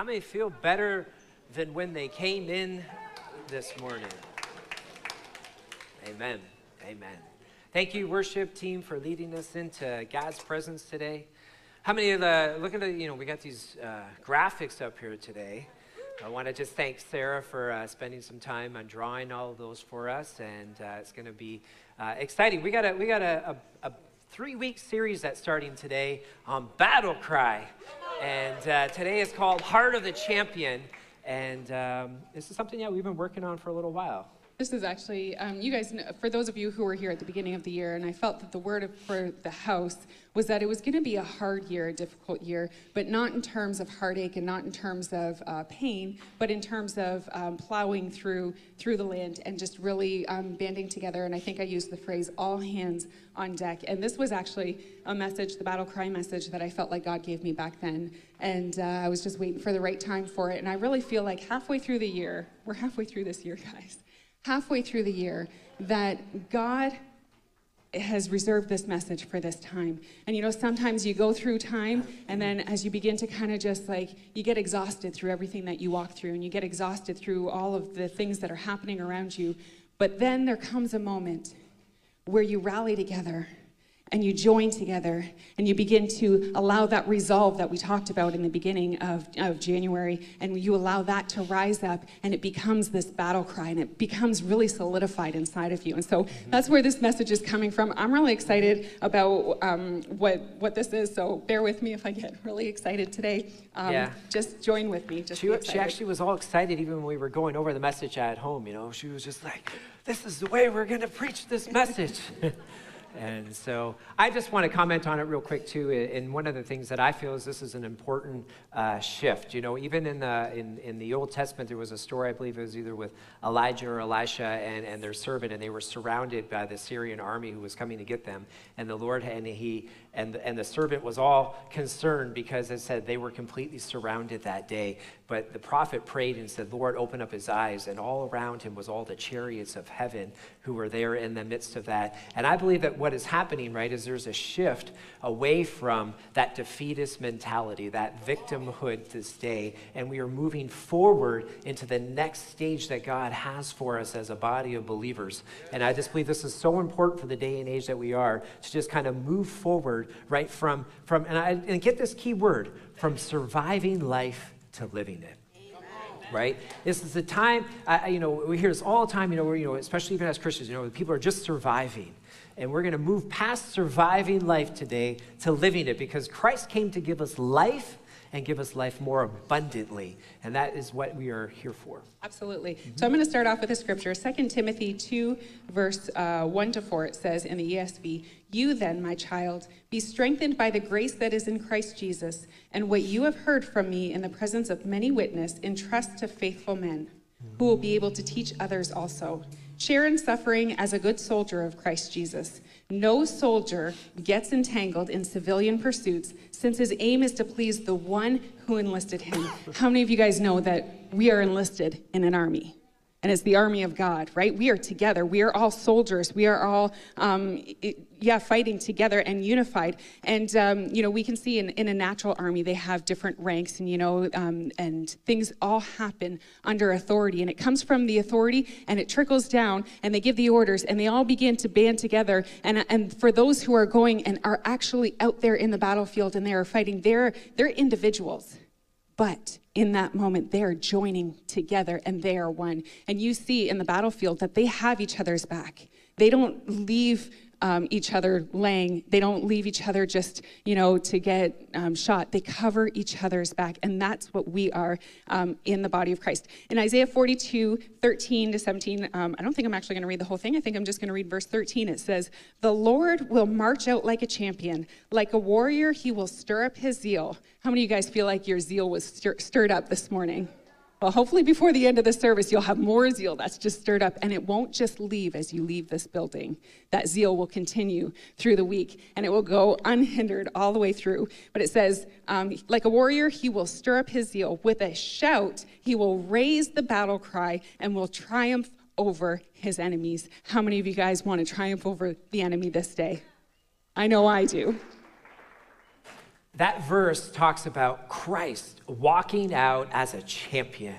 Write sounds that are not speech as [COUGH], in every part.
How many feel better than when they came in this morning? Amen. Amen. Thank you, worship team, for leading us into God's presence today. How many of the, look at the, you know, we got these uh, graphics up here today. I want to just thank Sarah for uh, spending some time on drawing all of those for us, and uh, it's going to be uh, exciting. We got a we got a, a, a three week series that's starting today on Battle Cry, and uh, today is called Heart of the Champion, and um, this is something that we've been working on for a little while. This is actually, um, you guys, know, for those of you who were here at the beginning of the year, and I felt that the word for the house was that it was going to be a hard year, a difficult year, but not in terms of heartache and not in terms of uh, pain, but in terms of um, plowing through through the land and just really um, banding together. And I think I used the phrase "all hands on deck." And this was actually a message, the battle cry message, that I felt like God gave me back then, and uh, I was just waiting for the right time for it. And I really feel like halfway through the year, we're halfway through this year, [LAUGHS] guys halfway through the year that God has reserved this message for this time. And you know, sometimes you go through time, and then as you begin to kind of just like, you get exhausted through everything that you walk through, and you get exhausted through all of the things that are happening around you. But then there comes a moment where you rally together and you join together and you begin to allow that resolve that we talked about in the beginning of, of January, and you allow that to rise up, and it becomes this battle cry, and it becomes really solidified inside of you. And so mm-hmm. that's where this message is coming from. I'm really excited about um, what, what this is, so bear with me if I get really excited today. Um, yeah. Just join with me. Just she, she actually was all excited even when we were going over the message at home, you know. She was just like, this is the way we're going to preach this message. [LAUGHS] And so I just want to comment on it real quick too. And one of the things that I feel is this is an important uh, shift. You know, even in the in, in the Old Testament, there was a story I believe it was either with Elijah or Elisha and, and their servant, and they were surrounded by the Syrian army who was coming to get them. And the Lord and he and, and the servant was all concerned because it said they were completely surrounded that day. But the prophet prayed and said, Lord, open up his eyes. And all around him was all the chariots of heaven who were there in the midst of that. And I believe that what is happening, right, is there's a shift away from that defeatist mentality, that victimhood this day. And we are moving forward into the next stage that God has for us as a body of believers. And I just believe this is so important for the day and age that we are to just kind of move forward right? From, from and, I, and get this key word, from surviving life to living it right? This is the time, you know, we hear this all the time, you know, where, you know, especially even as Christians, you know, people are just surviving. And we're going to move past surviving life today to living it because Christ came to give us life and give us life more abundantly. And that is what we are here for. Absolutely. Mm-hmm. So I'm going to start off with a scripture 2 Timothy 2, verse uh, 1 to 4. It says in the ESV, You then, my child, be strengthened by the grace that is in Christ Jesus, and what you have heard from me in the presence of many witnesses, entrust to faithful men who will be able to teach others also. Share in suffering as a good soldier of Christ Jesus. No soldier gets entangled in civilian pursuits since his aim is to please the one who enlisted him. How many of you guys know that we are enlisted in an army? And it's the army of God, right? We are together. We are all soldiers. We are all, um, yeah, fighting together and unified. And, um, you know, we can see in, in a natural army, they have different ranks and, you know, um, and things all happen under authority. And it comes from the authority and it trickles down and they give the orders and they all begin to band together. And, and for those who are going and are actually out there in the battlefield and they are fighting, they're, they're individuals. But in that moment, they are joining together and they are one. And you see in the battlefield that they have each other's back. They don't leave um, each other laying. They don't leave each other just, you know, to get um, shot. They cover each other's back. And that's what we are um, in the body of Christ. In Isaiah 42, 13 to 17, um, I don't think I'm actually going to read the whole thing. I think I'm just going to read verse 13. It says, The Lord will march out like a champion. Like a warrior, he will stir up his zeal. How many of you guys feel like your zeal was stir- stirred up this morning? Well, hopefully before the end of the service, you'll have more zeal that's just stirred up, and it won't just leave as you leave this building. That zeal will continue through the week, and it will go unhindered all the way through. But it says, um, like a warrior, he will stir up his zeal. With a shout, he will raise the battle cry and will triumph over his enemies. How many of you guys want to triumph over the enemy this day? I know I do. That verse talks about Christ walking out as a champion,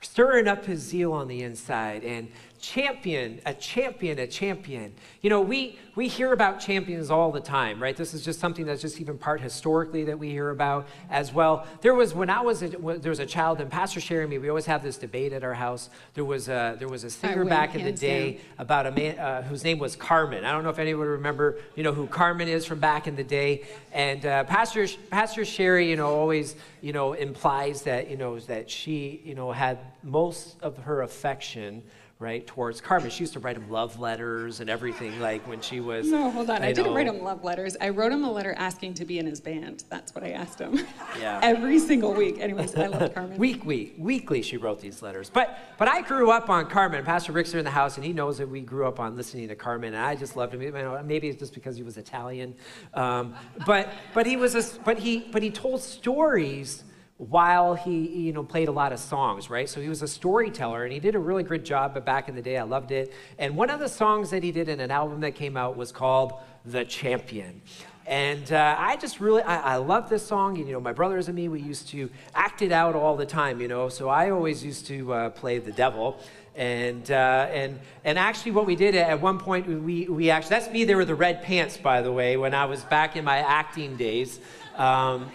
stirring up his zeal on the inside and champion, a champion, a champion. You know, we, we hear about champions all the time, right? This is just something that's just even part historically that we hear about as well. There was, when I was, a, there was a child, and Pastor sharing me, we always have this debate at our house. There was a, there was a singer back in the day down. about a man uh, whose name was Carmen. I don't know if anyone remember, you know, who Carmen is from back in the day. And uh, Pastor, Pastor Sheri, you know, always, you know, implies that, you know, that she, you know, had most of her affection right, towards Carmen. She used to write him love letters and everything, like when she was. No, hold on. I didn't write him love letters. I wrote him a letter asking to be in his band. That's what I asked him. Yeah. [LAUGHS] Every single week. Anyways, I love Carmen. [LAUGHS] week, week, weekly, she wrote these letters. But but I grew up on Carmen. Pastor Rick's in the house, and he knows that we grew up on listening to Carmen, and I just loved him. Maybe it's just because he was Italian, um, but but he was a, but he but he told stories while he you know played a lot of songs right so he was a storyteller and he did a really good job but back in the day i loved it and one of the songs that he did in an album that came out was called the champion and uh, I just really, I, I love this song. And, You know, my brothers and me, we used to act it out all the time, you know. So I always used to uh, play the devil. And, uh, and, and actually, what we did at one point, we, we actually, that's me, there were the red pants, by the way, when I was back in my acting days. Um,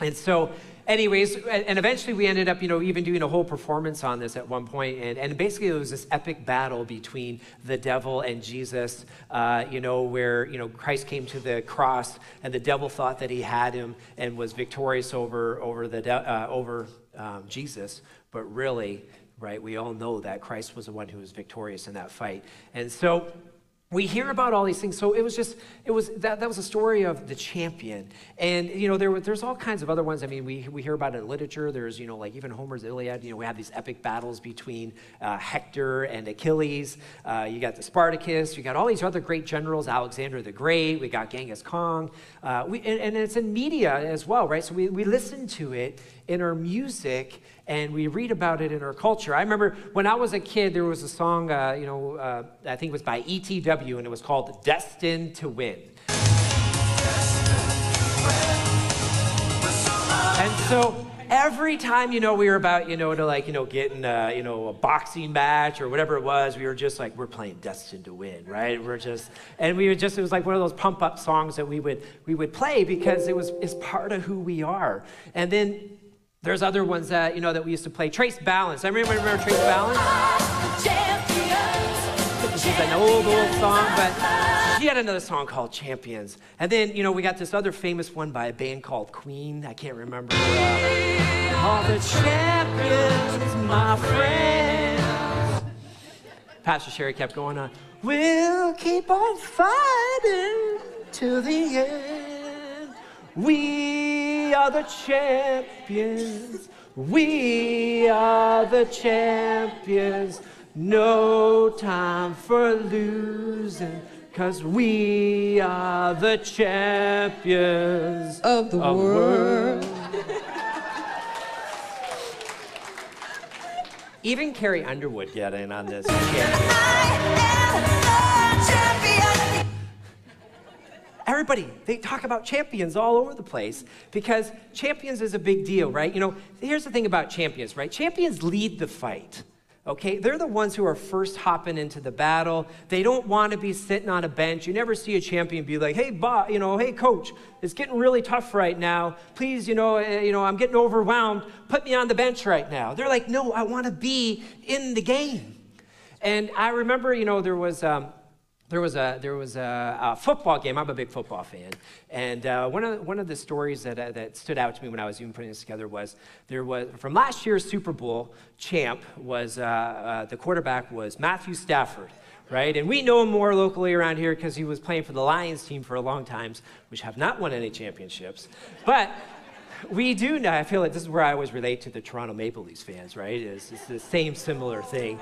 and so, anyways, and eventually we ended up, you know, even doing a whole performance on this at one point, and, and basically it was this epic battle between the devil and Jesus, uh, you know, where you know Christ came to the cross, and the devil thought that he had him and was victorious over over the uh, over um, Jesus, but really, right? We all know that Christ was the one who was victorious in that fight, and so we hear about all these things. So it was just it was that, that was a story of the champion. And you know there there's all kinds of other ones. I mean we, we hear about it in literature. There's you know like even homer's iliad you know we have these epic battles between uh, hector and achilles. Uh, you got the spartacus. You got all these other great generals alexander the great. We got genghis khan. Uh, we, and, and it's in media as well right? So we, we listen to it in our music and we read about it in our culture. I remember when I was a kid, there was a song, uh, you know, uh, I think it was by ETW, and it was called Destined to Win. And so every time, you know, we were about, you know, to like, you know, getting, uh, you know, a boxing match or whatever it was, we were just like, we're playing Destined to Win, right? We're just, and we were just, it was like one of those pump up songs that we would, we would play because it was, it's part of who we are. And then there's other ones that, you know, that we used to play. Trace Balin. Everybody remember Trace Balin? This is an old, old song, but she had another song called Champions. And then, you know, we got this other famous one by a band called Queen. I can't remember. All the champions, my friends. Pastor Sheri kept going on. We'll keep on fighting to the end. We are the champions. We are the champions. No time for losing, cause we are the champions of the of world. world. Even Carrie Underwood got in on this. Everybody, they talk about champions all over the place because champions is a big deal, right? You know, here's the thing about champions, right? Champions lead the fight. Okay, they're the ones who are first hopping into the battle. They don't want to be sitting on a bench. You never see a champion be like, "Hey, boss, you know, hey, coach, it's getting really tough right now. Please, you know, uh, you know, I'm getting overwhelmed. Put me on the bench right now." They're like, "No, I want to be in the game." And I remember, you know, there was um, there was a there was a, a, football game. I'm a big football fan, and uh, one of one of the stories that uh, that stood out to me when I was even putting this together was there was from last year's Super Bowl champ was uh, uh the quarterback was Matthew Stafford, right? And we know him more locally around here because he was playing for the Lions team for a long time, which have not won any championships, but. We do know, I feel like this is where I always relate to the Toronto Maple Leafs fans, right? It's, it's the same similar thing.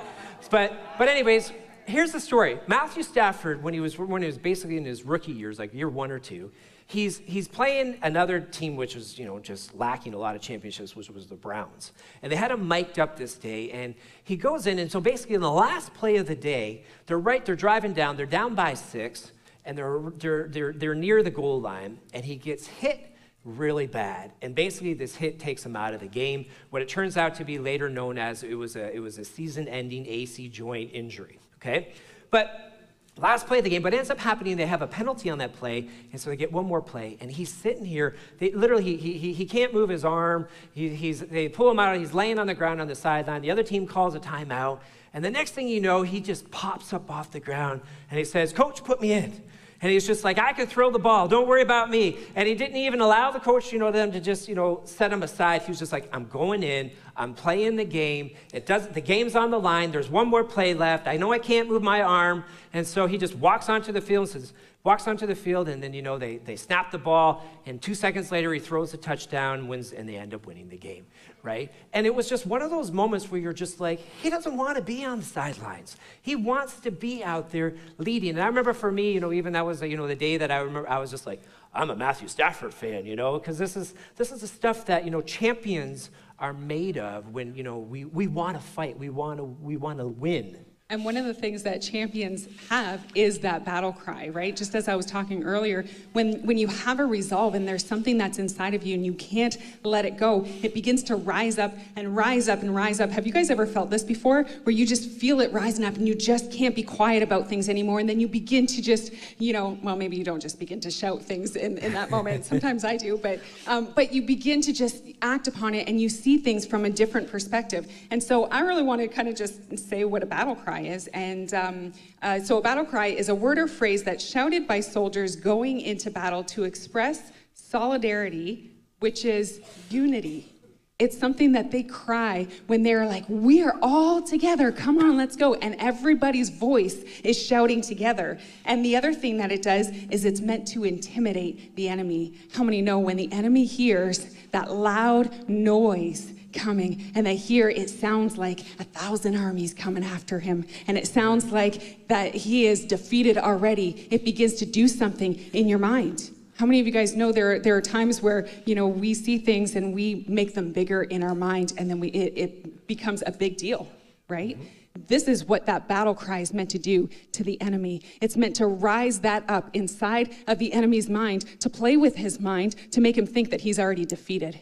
But, but anyways, here's the story. Matthew Stafford, when he was when he was basically in his rookie years, like year one or two, he's he's playing another team which was you know just lacking a lot of championships, which was the Browns. And they had him mic'd up this day, and he goes in, and so basically in the last play of the day, they're right, they're driving down, they're down by six, and they're they're they're, they're near the goal line, and he gets hit really bad. And basically, this hit takes him out of the game. What it turns out to be later known as it was a, it was a season ending AC joint injury. Okay? But last play of the game, but it ends up happening, they have a penalty on that play, and so they get one more play, and he's sitting here, they, literally, he, he, he can't move his arm, he, he's, they pull him out, he's laying on the ground on the sideline, the other team calls a timeout, and the next thing you know, he just pops up off the ground, and he says, coach, put me in. And he's just like, I can throw the ball. Don't worry about me. And he didn't even allow the coach, you know, them to just, you know, set him aside. He was just like, I'm going in. I'm playing the game. It does the game's on the line. There's one more play left. I know I can't move my arm. And so he just walks onto the field and says, walks onto the field, and then, you know, they, they snap the ball, and two seconds later, he throws a touchdown, wins, and they end up winning the game, right? And it was just one of those moments where you're just like, he doesn't want to be on the sidelines. He wants to be out there leading. And I remember for me, you know, even that was, you know, the day that I remember, I was just like, I'm a Matthew Stafford fan, you know, because this is, this is the stuff that, you know, champions are made of when, you know, we, we want to fight, we want to, we want to win. And one of the things that champions have is that battle cry, right? Just as I was talking earlier, when, when you have a resolve and there's something that's inside of you and you can't let it go, it begins to rise up and rise up and rise up. Have you guys ever felt this before? Where you just feel it rising up and you just can't be quiet about things anymore. And then you begin to just, you know, well, maybe you don't just begin to shout things in, in that moment. [LAUGHS] Sometimes I do, but, um, but you begin to just act upon it and you see things from a different perspective. And so I really want to kind of just say what a battle cry is. And um, uh, so, a battle cry is a word or phrase that's shouted by soldiers going into battle to express solidarity, which is unity. It's something that they cry when they're like, We are all together. Come on, let's go. And everybody's voice is shouting together. And the other thing that it does is it's meant to intimidate the enemy. How many know when the enemy hears that loud noise? Coming and they hear it sounds like a thousand armies coming after him and it sounds like that he is defeated already it begins to do something in your mind how many of you guys know there, there are times where you know we see things and we make them bigger in our mind and then we, it, it becomes a big deal right mm-hmm. This is what that battle cry is meant to do to the enemy. It's meant to rise that up inside of the enemy's mind, to play with his mind, to make him think that he's already defeated.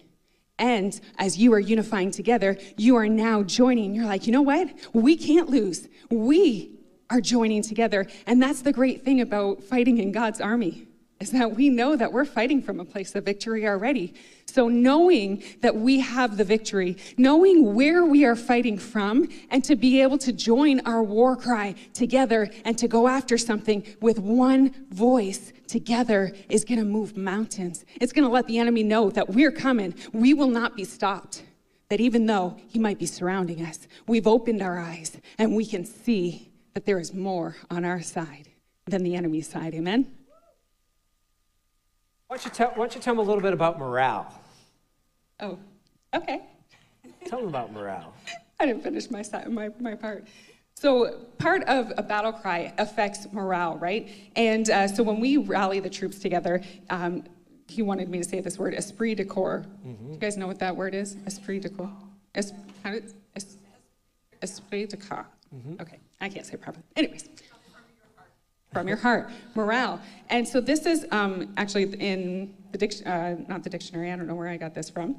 And as you are unifying together, you are now joining. You're like, you know what? We can't lose. We are joining together. And that's the great thing about fighting in God's army is that we know that we're fighting from a place of victory already. So, knowing that we have the victory, knowing where we are fighting from, and to be able to join our war cry together and to go after something with one voice together is going to move mountains. It's going to let the enemy know that we're coming. We will not be stopped. That even though he might be surrounding us, we've opened our eyes and we can see that there is more on our side than the enemy's side. Amen? Why don't you tell, why don't you tell them a little bit about morale? Oh, okay. tell them about morale. [LAUGHS] I didn't finish my, my, my part. So, part of a battle cry affects morale, right? And uh, so, when we rally the troops together, um, he wanted me to say this word, esprit de corps. Mm-hmm. You guys know what that word is? Esprit de corps. Es, how did, es, esprit de corps. Mm-hmm. Okay, I can't say it properly. Anyways, from your heart, morale. And so this is um, actually in the dic- uh, not the dictionary. I don't know where I got this from.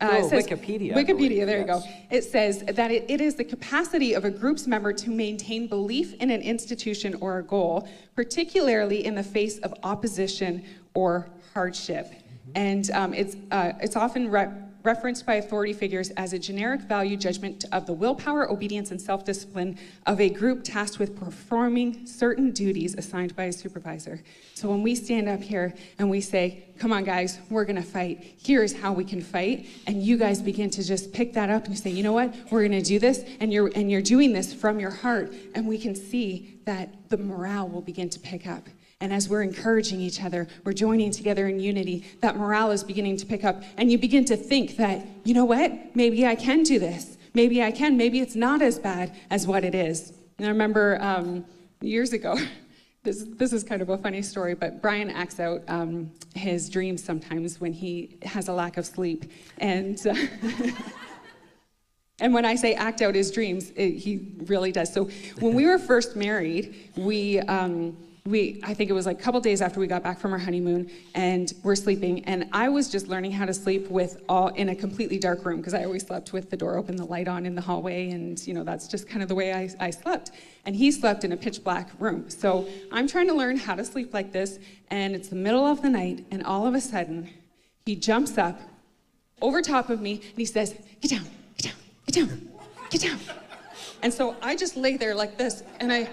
Uh, oh, Wikipedia. Wikipedia, there yes. you go. It says that it, it is the capacity of a group's member to maintain belief in an institution or a goal, particularly in the face of opposition or hardship. Mm-hmm. And um, it's, uh, it's often re- referenced by authority figures as a generic value judgment of the willpower, obedience, and self discipline of a group tasked with performing certain duties assigned by a supervisor. So when we stand up here and we say, Come on, guys, we're gonna fight, here's how we can fight, and you guys begin to just pick that up and say, You know what, we're gonna do this, and you're, and you're doing this from your heart, and we can see that the morale will begin to pick up. And as we're encouraging each other, we're joining together in unity, that morale is beginning to pick up. And you begin to think that, you know what? Maybe I can do this. Maybe I can. Maybe it's not as bad as what it is. And I remember um, years ago, [LAUGHS] this, this is kind of a funny story, but Brian acts out um, his dreams sometimes when he has a lack of sleep. And. Uh, [LAUGHS] And when I say act out his dreams, it, he really does. So when we were first married, we um, we i think it was like a couple days after we got back from our honeymoon and we're sleeping and i was just learning how to sleep with all in a completely dark room because i always slept with the door open the light on in the hallway and you know that's just kind of the way I, I slept. And he slept in a pitch black room. So i'm trying to learn how to sleep like this and it's the middle of the night and all of a sudden he jumps up over top of me and he says get down get down get down get down. And so i just lay there like this and i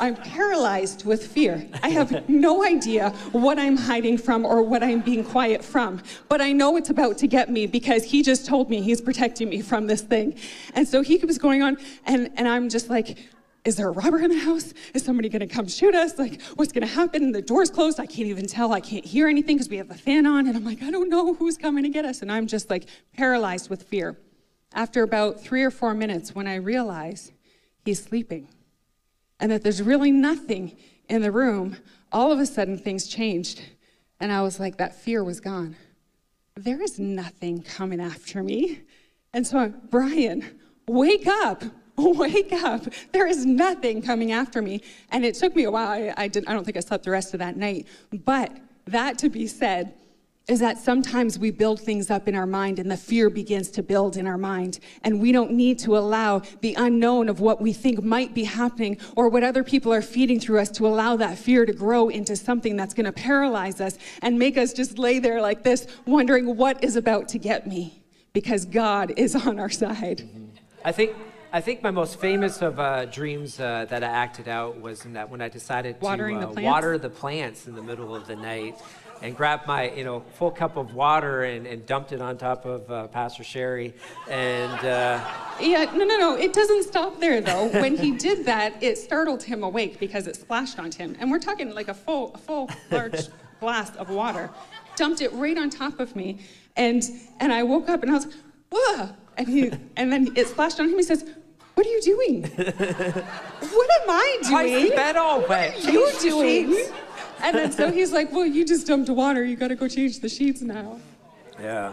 I'm paralyzed with fear. I have no idea what I'm hiding from or what I'm being quiet from, but I know it's about to get me because he just told me he's protecting me from this thing. And so he keeps going on, and, and I'm just like, is there a robber in the house? Is somebody gonna come shoot us? Like, what's gonna happen? The door's closed. I can't even tell. I can't hear anything because we have the fan on. And I'm like, I don't know who's coming to get us. And I'm just like paralyzed with fear. After about three or four minutes, when I realize he's sleeping, and that there's really nothing in the room, all of a sudden things changed. And I was like, that fear was gone. There is nothing coming after me. And so, Brian, wake up. [LAUGHS] Wake up. There is nothing coming after me. And it took me a while. I, I, didn't, I don't think I slept the rest of that night. But that to be said, is that sometimes we build things up in our mind and the fear begins to build in our mind. And we don't need to allow the unknown of what we think might be happening or what other people are feeding through us to allow that fear to grow into something that's going to paralyze us and make us just lay there like this, wondering what is about to get me because God is on our side. I think. I think my most famous of uh, dreams uh, that I acted out was in that when I decided Watering to uh, plants? water the plants in the middle of the night and grabbed my you know full cup of water and, and dumped it on top of uh, Pastor Sheri and uh, Yeah, no, no, no. It doesn't stop there though. When he did that, it startled him awake because it splashed on him. And we're talking like a full, a full large glass of water. Dumped it right on top of me, and and I woke up and I was, whoa! And he and then it splashed on him. He says, "What are you doing? what am I why is doing? the bed all wet? What are you doing?" And then so he's like, "Well, you just dumped water. You got to go change the sheets now." Yeah.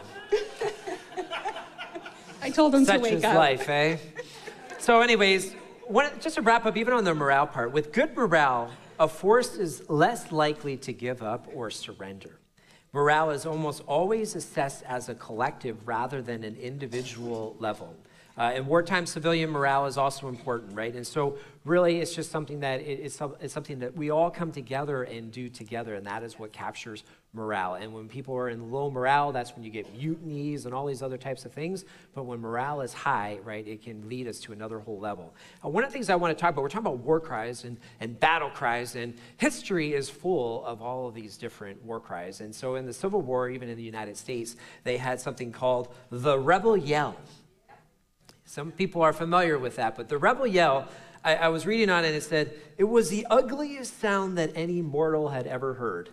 I told him to Such wake is up. life, eh? So, anyways, one, just to wrap up, even on the morale part, with good morale, a force is less likely to give up or surrender. Morale is almost always assessed as a collective rather than an individual level. Uh, and wartime civilian morale is also important, right? And so, really, it's just something that it, it's, it's something that we all come together and do together, and that is what captures morale. And when people are in low morale, that's when you get mutinies and all these other types of things. But when morale is high, right, it can lead us to another whole level. Uh, one of the things I want to talk about, we're talking about war cries and, and battle cries, and history is full of all of these different war cries. And so, in the Civil War, even in the United States, they had something called the rebel yell. Some people are familiar with that, but the rebel yell, I, I was reading on it and it said, it was the ugliest sound that any mortal had ever heard.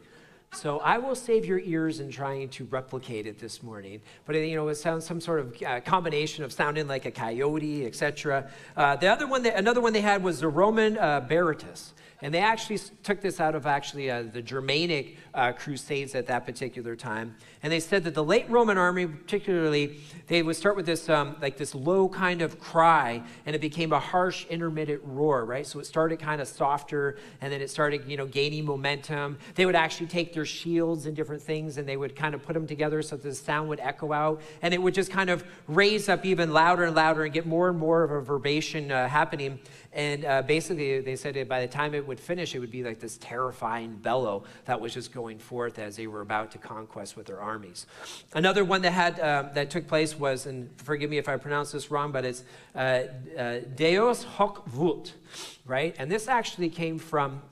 So I will save your ears in trying to replicate it this morning. But you know, it sounds some sort of uh, combination of sounding like a coyote, etc. Uh, the other one, that, another one they had was the Roman uh. And they actually took this out of actually uh, the Germanic uh, crusades at that particular time. And they said that the late Roman army, particularly, they would start with this um, like this low kind of cry, and it became a harsh, intermittent roar, right? So it started kind of softer, and then it started, you know, gaining momentum. They would actually take their shields and different things, and they would kind of put them together so the sound would echo out, and it would just kind of raise up even louder and louder, and get more and more of a verbation uh, happening. And uh, basically, they said that by the time it would finish, it would be like this terrifying bellow that was just going forth as they were about to conquest with their armies. Another one that had um, that took place was, and forgive me if I pronounce this wrong, but it's uh, uh, Deus hoc vult, right? And this actually came from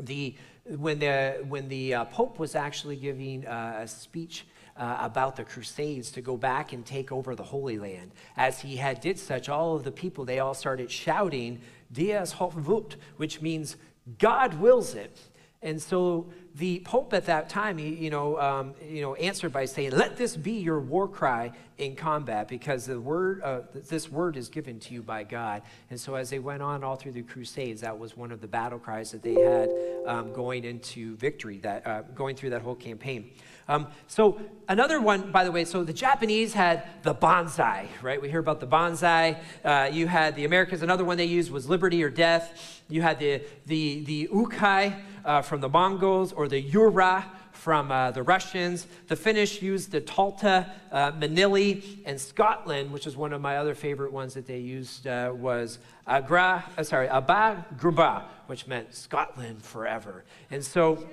the when the when the uh, Pope was actually giving uh, a speech uh, about the Crusades to go back and take over the Holy Land. As he had did such, all of the people they all started shouting "Deus vult," which means God wills it. And so the Pope at that time, he, you know, um, you know, answered by saying, "Let this be your war cry in combat, because the word, uh, this word is given to you by God." And so, as they went on all through the Crusades, that was one of the battle cries that they had um, going into victory, that uh, going through that whole campaign. Um, so another one, by the way, so the Japanese had the banzai, right? We hear about the banzai. Uh, you had the Americans, another one they used was liberty or death. You had the, the, the ukai uh, from the Mongols or the yura from uh, the Russians. The Finnish used the Talta, uh, Manili, and Scotland, which is one of my other favorite ones that they used, uh, was Agra, uh, sorry, Aba Gruba, which meant Scotland forever. And so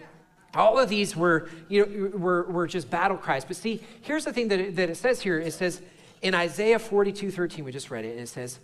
all of these were, you know, were, were just battle cries. But see, here's the thing that it, that it says here. It says in Isaiah 42, 13, we just read it, and it says,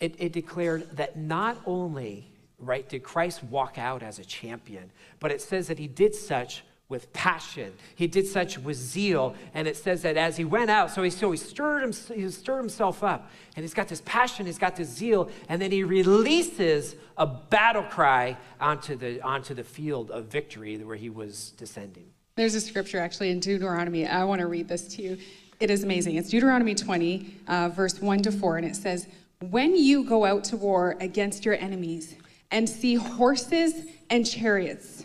it, it declared that not only, right, did Christ walk out as a champion, but it says that he did such with passion. He did such with zeal. And it says that as he went out, so he, so he, stirred, him, he stirred himself up. And he's got this passion, he's got this zeal. And then he releases a battle cry onto the, onto the field of victory where he was descending. There's a scripture actually in Deuteronomy. I want to read this to you. It is amazing. It's Deuteronomy 20, uh, verse 1 to 4. And it says, When you go out to war against your enemies and see horses and chariots,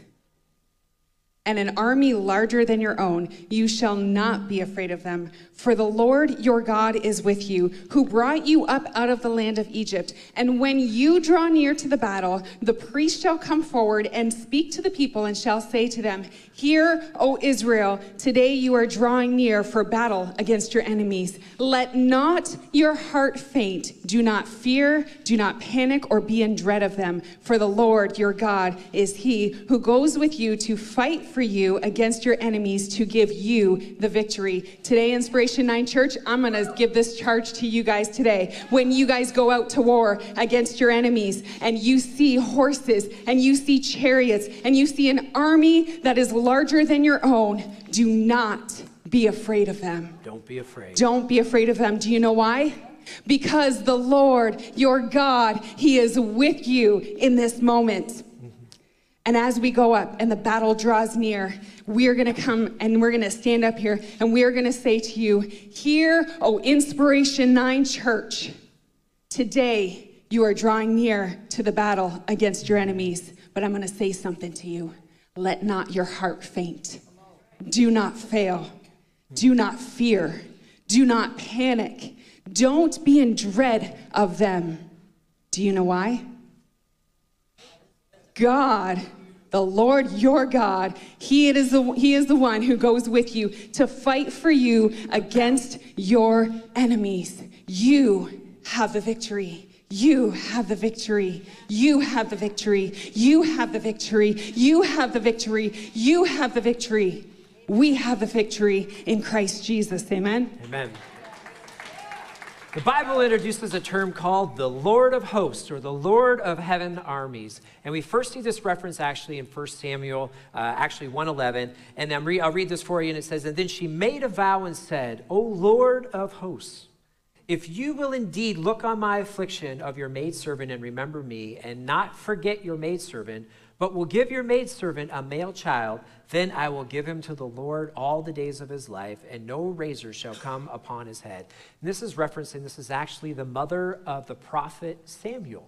and an army larger than your own, you shall not be afraid of them. For the Lord your God is with you, who brought you up out of the land of Egypt. And when you draw near to the battle, the priest shall come forward and speak to the people and shall say to them, Hear, O Israel, today you are drawing near for battle against your enemies. Let not your heart faint. Do not fear, do not panic, or be in dread of them. For the Lord your God is he who goes with you to fight for you against your enemies to give you the victory. Today, Inspiration 9 Church, I'm going to give this charge to you guys today. When you guys go out to war against your enemies and you see horses and you see chariots and you see an army that is larger than your own, do not be afraid of them. Don't be afraid. Don't be afraid of them. Do you know why? Because the Lord, your God, He is with you in this moment. And as we go up and the battle draws near, we're going to come and we're going to stand up here and we're going to say to you, Here, oh, Inspiration 9 Church, today you are drawing near to the battle against your enemies. But I'm going to say something to you. Let not your heart faint. Do not fail. Do not fear. Do not panic. Don't be in dread of them. Do you know why? God, the Lord your God, he is, the, he is the one who goes with you to fight for you against your enemies. You have the victory. You have the victory. You have the victory. You have the victory. You have the victory. You have the victory. We have the victory in Christ Jesus. Amen. Amen. The Bible introduces a term called the Lord of hosts or the Lord of heaven armies. And we first see this reference actually in 1 Samuel, uh, actually 111. And re- I'll read this for you. And it says, And then she made a vow and said, O Lord of hosts, if you will indeed look on my affliction of your maidservant and remember me, and not forget your maidservant, but will give your maidservant a male child, then I will give him to the Lord all the days of his life, and no razor shall come upon his head. And this is referencing, this is actually the mother of the prophet Samuel.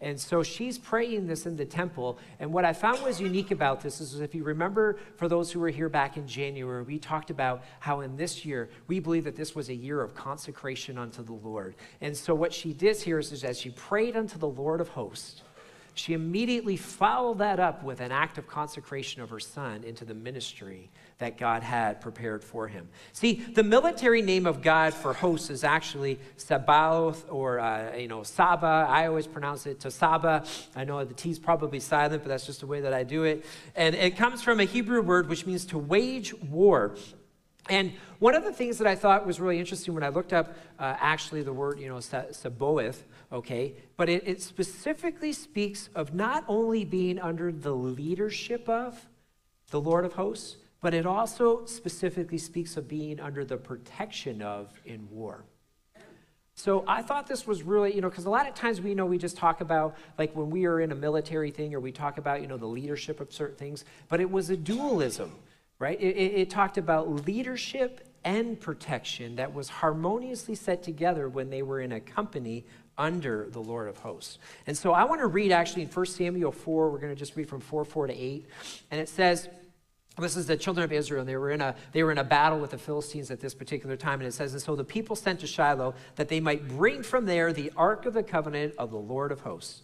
And so she's praying this in the temple. And what I found was unique about this is if you remember, for those who were here back in January, we talked about how in this year, we believe that this was a year of consecration unto the Lord. And so what she did here is, is as she prayed unto the Lord of hosts, she immediately followed that up with an act of consecration of her son into the ministry that God had prepared for him. See, the military name of God for hosts is actually Sabaoth or, uh, you know, Saba. I always pronounce it to Saba. I know the T's probably silent, but that's just the way that I do it. And it comes from a Hebrew word which means to wage war. And one of the things that I thought was really interesting when I looked up uh, actually the word, you know, Sabaoth, okay, but it, it specifically speaks of not only being under the leadership of the Lord of hosts, but it also specifically speaks of being under the protection of in war. So I thought this was really, you know, because a lot of times we know we just talk about like when we are in a military thing or we talk about, you know, the leadership of certain things, but it was a dualism right? It, it, it, talked about leadership and protection that was harmoniously set together when they were in a company under the Lord of hosts. And so I want to read actually in 1 Samuel 4, we're going to just read from 4 4 to 8. And it says, this is the children of Israel. They were, in a, they were in a battle with the Philistines at this particular time. And it says, And so the people sent to Shiloh that they might bring from there the ark of the covenant of the Lord of hosts,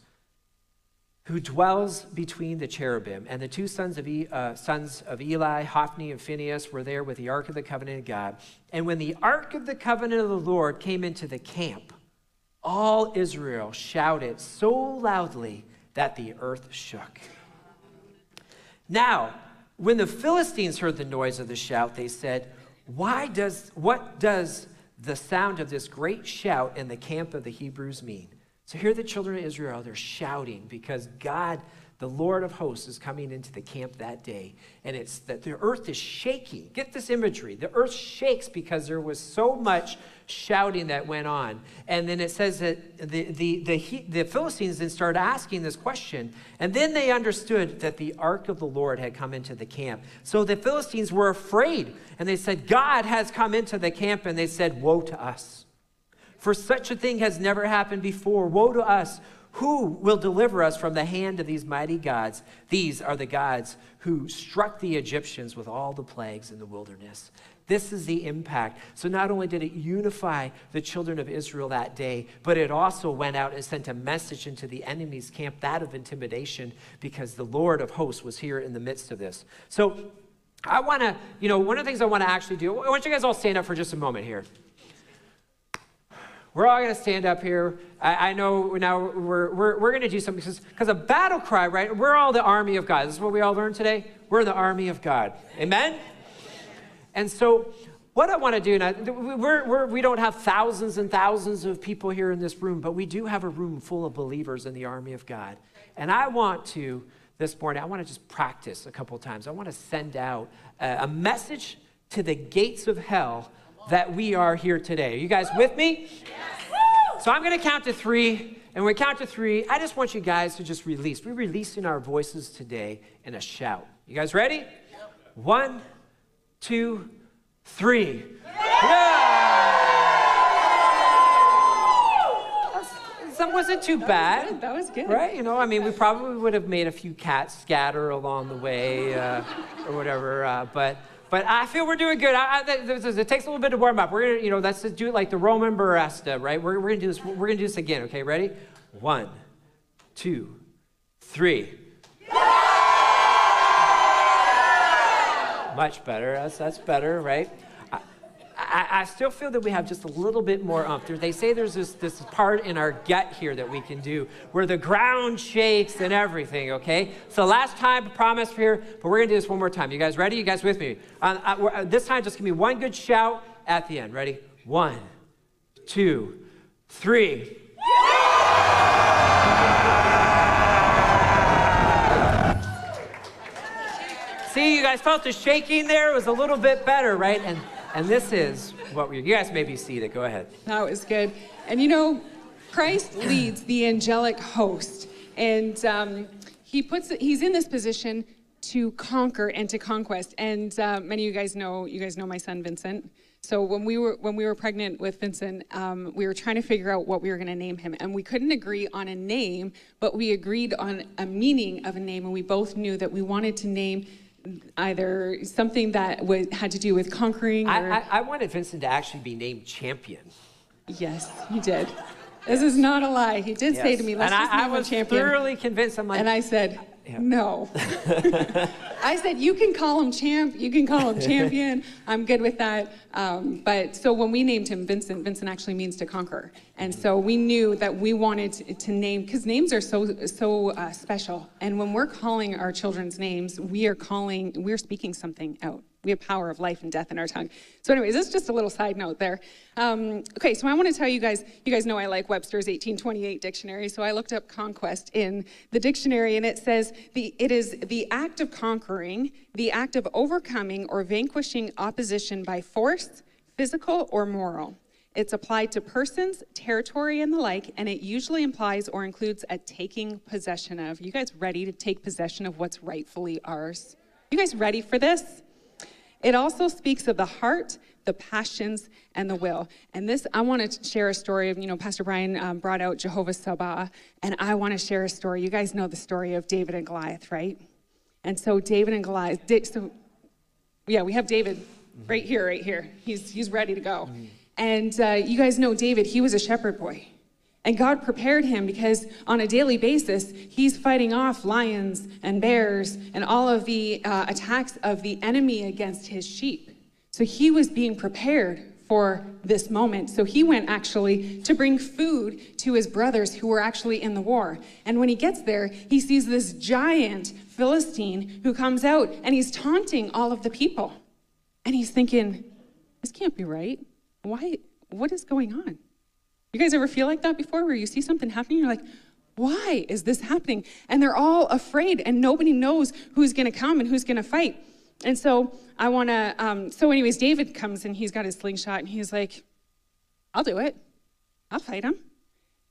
who dwells between the cherubim. And the two sons of, uh, sons of Eli, Hophni and Phinehas, were there with the ark of the covenant of God. And when the ark of the covenant of the Lord came into the camp, all Israel shouted so loudly that the earth shook. Now, when the Philistines heard the noise of the shout, they said, Why does, What does the sound of this great shout in the camp of the Hebrews mean? So here the children of Israel, they're shouting because God the Lord of hosts is coming into the camp that day, and it's that the earth is shaking. Get this imagery. The earth shakes because there was so much shouting that went on. And then it says that the, the, the, the Philistines then started asking this question, and then they understood that the ark of the Lord had come into the camp. So the Philistines were afraid, and they said, God has come into the camp, and they said, Woe to us. For such a thing has never happened before. Woe to us who will deliver us from the hand of these mighty gods? These are the gods who struck the Egyptians with all the plagues in the wilderness. This is the impact. So, not only did it unify the children of Israel that day, but it also went out and sent a message into the enemy's camp, that of intimidation, because the Lord of hosts was here in the midst of this. So, I want to, you know, one of the things I want to actually do, I want you guys all stand up for just a moment here. We're all going to stand up here. I, I know now we're, we're, we're going to do something because a battle cry, right? We're all the army of God. This is what we all learned today. We're the army of God. Amen? And so, what I want to do now, we're, we're, we don't have thousands and thousands of people here in this room, but we do have a room full of believers in the army of God. And I want to, this morning, I want to just practice a couple times. I want to send out a, a message to the gates of hell that we are here today. Are you guys with me? Yes. So I'm going to count to three. And when we count to three, I just want you guys to just release. We're releasing our voices today in a shout. You guys ready? One, two, three. Yeah! That wasn't too that bad. Was that was good. Right? You know, I mean, we probably would have made a few cats scatter along the way uh, or whatever. Uh, but but I feel we're doing good. I, I, it takes a little bit to warm up. We're gonna, you know, let's just do it like the Roman barritus, right? We're, we're gonna do this. We're gonna do this again. Okay, ready? One, two, three. Much better. That's that's better, right? I, I, still feel that we have just a little bit more umph. They say there's this, this part in our gut here that we can do where the ground shakes and everything, okay? So last time, I promise here, but we're gonna do this one more time. You guys ready? You guys with me? Uh, uh, this time, just give me one good shout at the end. Ready? One, two, three. See, you guys felt the shaking there. It was a little bit better, right? And and this is what we, you guys may be seated. Go ahead. That was good. And you know, Christ leads the angelic host, and um, he puts he's in this position to conquer and to conquest. And uh, many of you guys know you guys know my son Vincent. So when we were when we were pregnant with Vincent, um, we were trying to figure out what we were going to name him, and we couldn't agree on a name, but we agreed on a meaning of a name, and we both knew that we wanted to name either something that had to do with conquering. Or... I, I, I wanted Vincent to actually be named champion. Yes, he did. This is not a lie. He did yes. say to me, "Let's and just I, I was champion." thoroughly convinced. I'm like, and I said, yeah. No. [LAUGHS] I said, you can call him champ, you can call him [LAUGHS] champion. I'm good with that. Um, but so when we named him Vincent, Vincent actually means to conquer. And so we knew that we wanted to, to name, because names are so, so uh, special. And when we're calling our children's names, we are calling, we're speaking something out. We have power of life and death in our tongue. So, anyways, this is just a little side note there. Um, okay, so I want to tell you guys. You guys know I like Webster's 1828 dictionary, so I looked up conquest in the dictionary, and it says the it is the act of conquering, the act of overcoming or vanquishing opposition by force, physical or moral. It's applied to persons, territory, and the like, and it usually implies or includes a taking possession of. You guys ready to take possession of what's rightfully ours? You guys ready for this? It also speaks of the heart, the passions, and the will. And this, I want to share a story of, you know, Pastor Brian um, brought out Jehovah Sabaoth, and I want to share a story. You guys know the story of David and Goliath, right? And so David and Goliath, so yeah, we have David right here, right here. He's, he's ready to go. And uh, you guys know David, he was a shepherd boy. And God prepared him because on a daily basis, he's fighting off lions and bears and all of the uh, attacks of the enemy against his sheep. So he was being prepared for this moment. So he went actually to bring food to his brothers who were actually in the war. And when he gets there, he sees this giant Philistine who comes out and he's taunting all of the people. And he's thinking, this can't be right. Why? What is going on? You guys ever feel like that before where you see something happening? You're like, why is this happening? And they're all afraid, and nobody knows who's going to come and who's going to fight. And so I want to, um, so, anyways, David comes and he's got his slingshot and he's like, I'll do it. I'll fight him.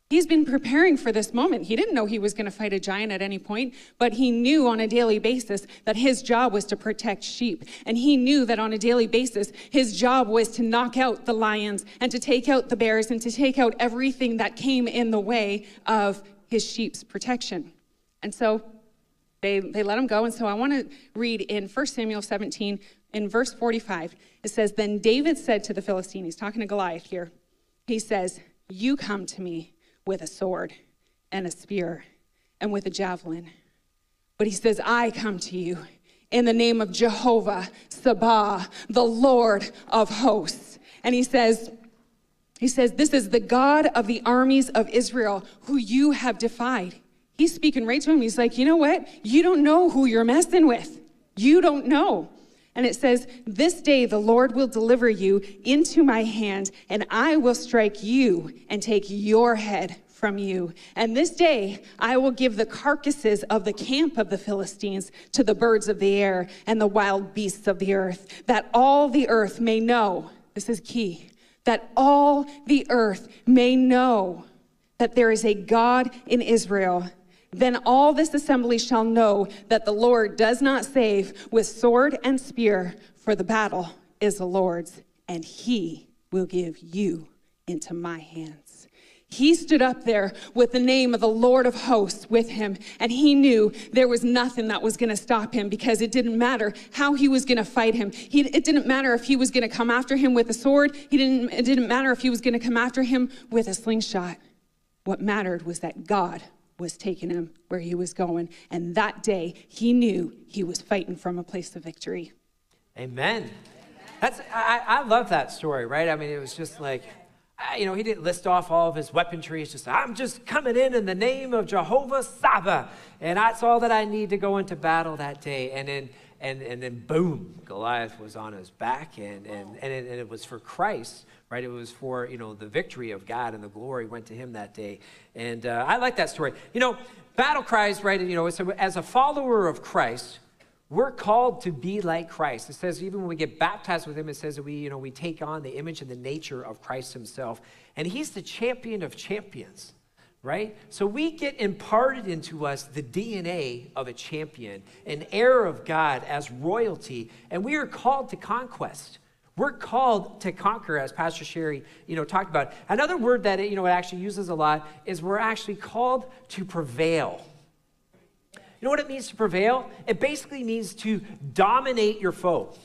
He's been preparing for this moment. He didn't know he was going to fight a giant at any point, but he knew on a daily basis that his job was to protect sheep. And he knew that on a daily basis, his job was to knock out the lions and to take out the bears and to take out everything that came in the way of his sheep's protection. And so they, they let him go. And so I want to read in 1 Samuel 17, in verse 45. It says, Then David said to the Philistine, he's talking to Goliath here, he says, You come to me with a sword and a spear and with a javelin. But he says, I come to you in the name of Jehovah, Sabaoth, the Lord of hosts. And he says, he says, This is the God of the armies of Israel who you have defied. He's speaking right to him. He's like, You know what? You don't know who you're messing with. You don't know. And it says, This day the Lord will deliver you into my hand, and I will strike you and take your head from you. And this day I will give the carcasses of the camp of the Philistines to the birds of the air and the wild beasts of the earth, that all the earth may know. This is key. That all the earth may know that there is a God in Israel then all this assembly shall know that the Lord does not save with sword and spear, for the battle is the Lord's, and he will give you into my hands. He stood up there with the name of the Lord of hosts with him, and he knew there was nothing that was going to stop him because it didn't matter how he was going to fight him. He, it didn't matter if he was going to come after him with a sword. He didn't, it didn't matter if he was going to come after him with a slingshot. What mattered was that God was taking him where he was going. And that day, he knew he was fighting from a place of victory. Amen. That's I, I love that story, right? I mean, it was just like, you know, he didn't list off all of his weaponry. It's just, I'm just coming in in the name of Jehovah Sabaoth, and that's all that I need to go into battle that day. And then, and, and then, boom, Goliath was on his back, and and and it, and it was for Christ right? It was for, you know, the victory of God and the glory went to him that day. And uh, I like that story. You know, battle cries, right? You know, as a follower of Christ, we're called to be like Christ. It says even when we get baptized with him, it says that we, you know, we take on the image and the nature of Christ himself. And he's the champion of champions, right? So we get imparted into us the DNA of a champion, an heir of God as royalty, and we are called to conquest. We're called to conquer, as Pastor Sheri, you know, talked about. Another word that it, you know it actually uses a lot is we're actually called to prevail. You know what it means to prevail? It basically means to dominate your foe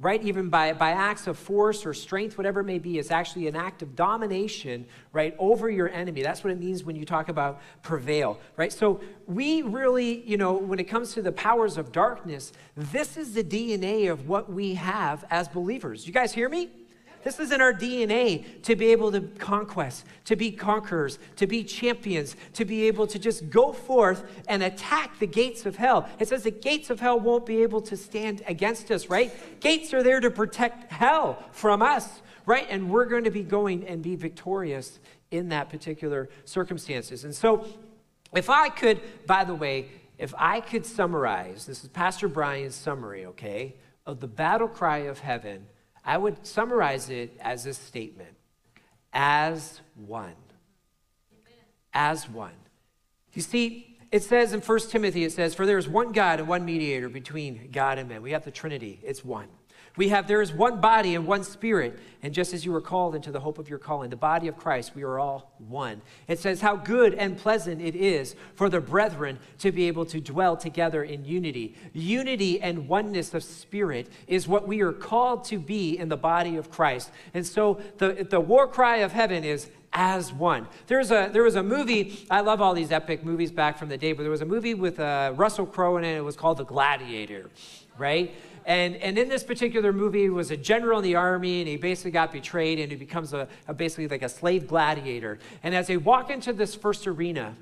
right? Even by, by acts of force or strength, whatever it may be, is actually an act of domination, right, over your enemy. That's what it means when you talk about prevail, right? So we really, you know, when it comes to the powers of darkness, this is the DNA of what we have as believers. You guys hear me? This is in our DNA to be able to conquest, to be conquerors, to be champions, to be able to just go forth and attack the gates of hell. It says the gates of hell won't be able to stand against us, right? Gates are there to protect hell from us, right? And we're going to be going and be victorious in that particular circumstances. And so, if I could, by the way, if I could summarize, this is Pastor Brian's summary, okay, of the battle cry of heaven I would summarize it as a statement as one. As one. You see, it says in 1 Timothy, it says, For there is one God and one mediator between God and men. We have the Trinity, it's one. We have, there is one body and one spirit. And just as you were called into the hope of your calling, the body of Christ, we are all one. It says, How good and pleasant it is for the brethren to be able to dwell together in unity. Unity and oneness of spirit is what we are called to be in the body of Christ. And so the, the war cry of heaven is, as one. There's a, there was a movie, I love all these epic movies back from the day, but there was a movie with uh, Russell Crowe in it, it was called The Gladiator, right? And, and in this particular movie, he was a general in the army, and he basically got betrayed, and he becomes a, a basically like a slave gladiator. And as they walk into this first arena,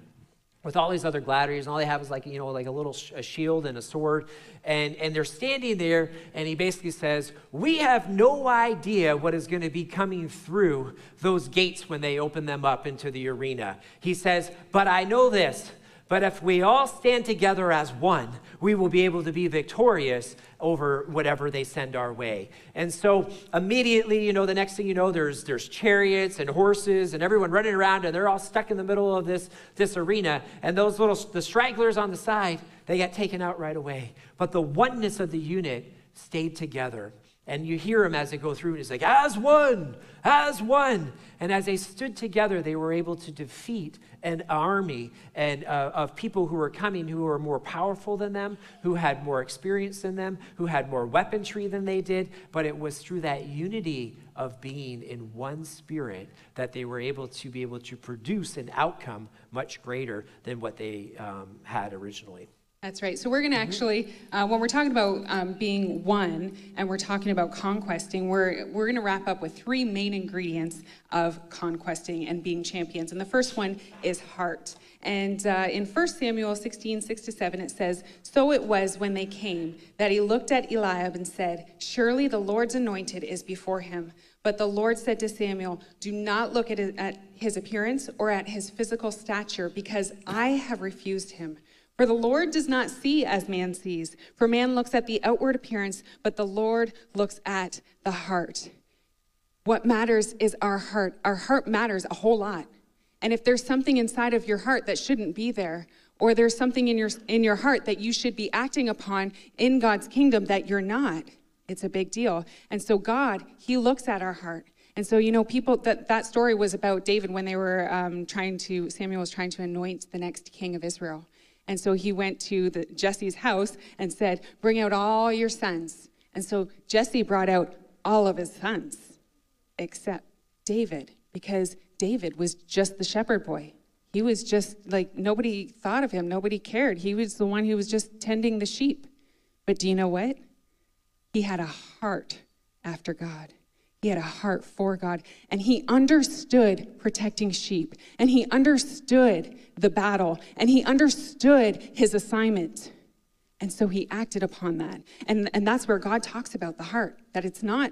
with all these other gladiators, and all they have is like you know like a little sh- a shield and a sword, and and they're standing there, and he basically says, "We have no idea what is going to be coming through those gates when they open them up into the arena." He says, "But I know this." But if we all stand together as one, we will be able to be victorious over whatever they send our way. And so immediately, you know, the next thing you know, there's there's chariots and horses and everyone running around and they're all stuck in the middle of this, this arena. And those little the stragglers on the side, they get taken out right away. But the oneness of the unit stayed together. And you hear him as they go through, and he's like, as one, as one. And as they stood together, they were able to defeat an army and, uh, of people who were coming who were more powerful than them, who had more experience than them, who had more weaponry than they did. But it was through that unity of being in one spirit that they were able to be able to produce an outcome much greater than what they um, had originally. That's right. So we're going to mm-hmm. actually, uh, when we're talking about um, being one and we're talking about conquesting, we're we're going to wrap up with three main ingredients of conquesting and being champions. And the first one is heart. And uh, in 1 Samuel 16, 6 to 7, it says, So it was when they came that he looked at Eliab and said, Surely the Lord's anointed is before him. But the Lord said to Samuel, Do not look at his appearance or at his physical stature, because I have refused him. For the Lord does not see as man sees. For man looks at the outward appearance, but the Lord looks at the heart. What matters is our heart. Our heart matters a whole lot. And if there's something inside of your heart that shouldn't be there, or there's something in your in your heart that you should be acting upon in God's kingdom that you're not, it's a big deal. And so God, He looks at our heart. And so, you know, people that that story was about David when they were um, trying to Samuel was trying to anoint the next king of Israel. And so he went to the, Jesse's house and said, Bring out all your sons. And so Jesse brought out all of his sons, except David, because David was just the shepherd boy. He was just like, nobody thought of him, nobody cared. He was the one who was just tending the sheep. But do you know what? He had a heart after God. He had a heart for God, and he understood protecting sheep, and he understood the battle, and he understood his assignment. And so he acted upon that. And, and that's where God talks about the heart, that it's not,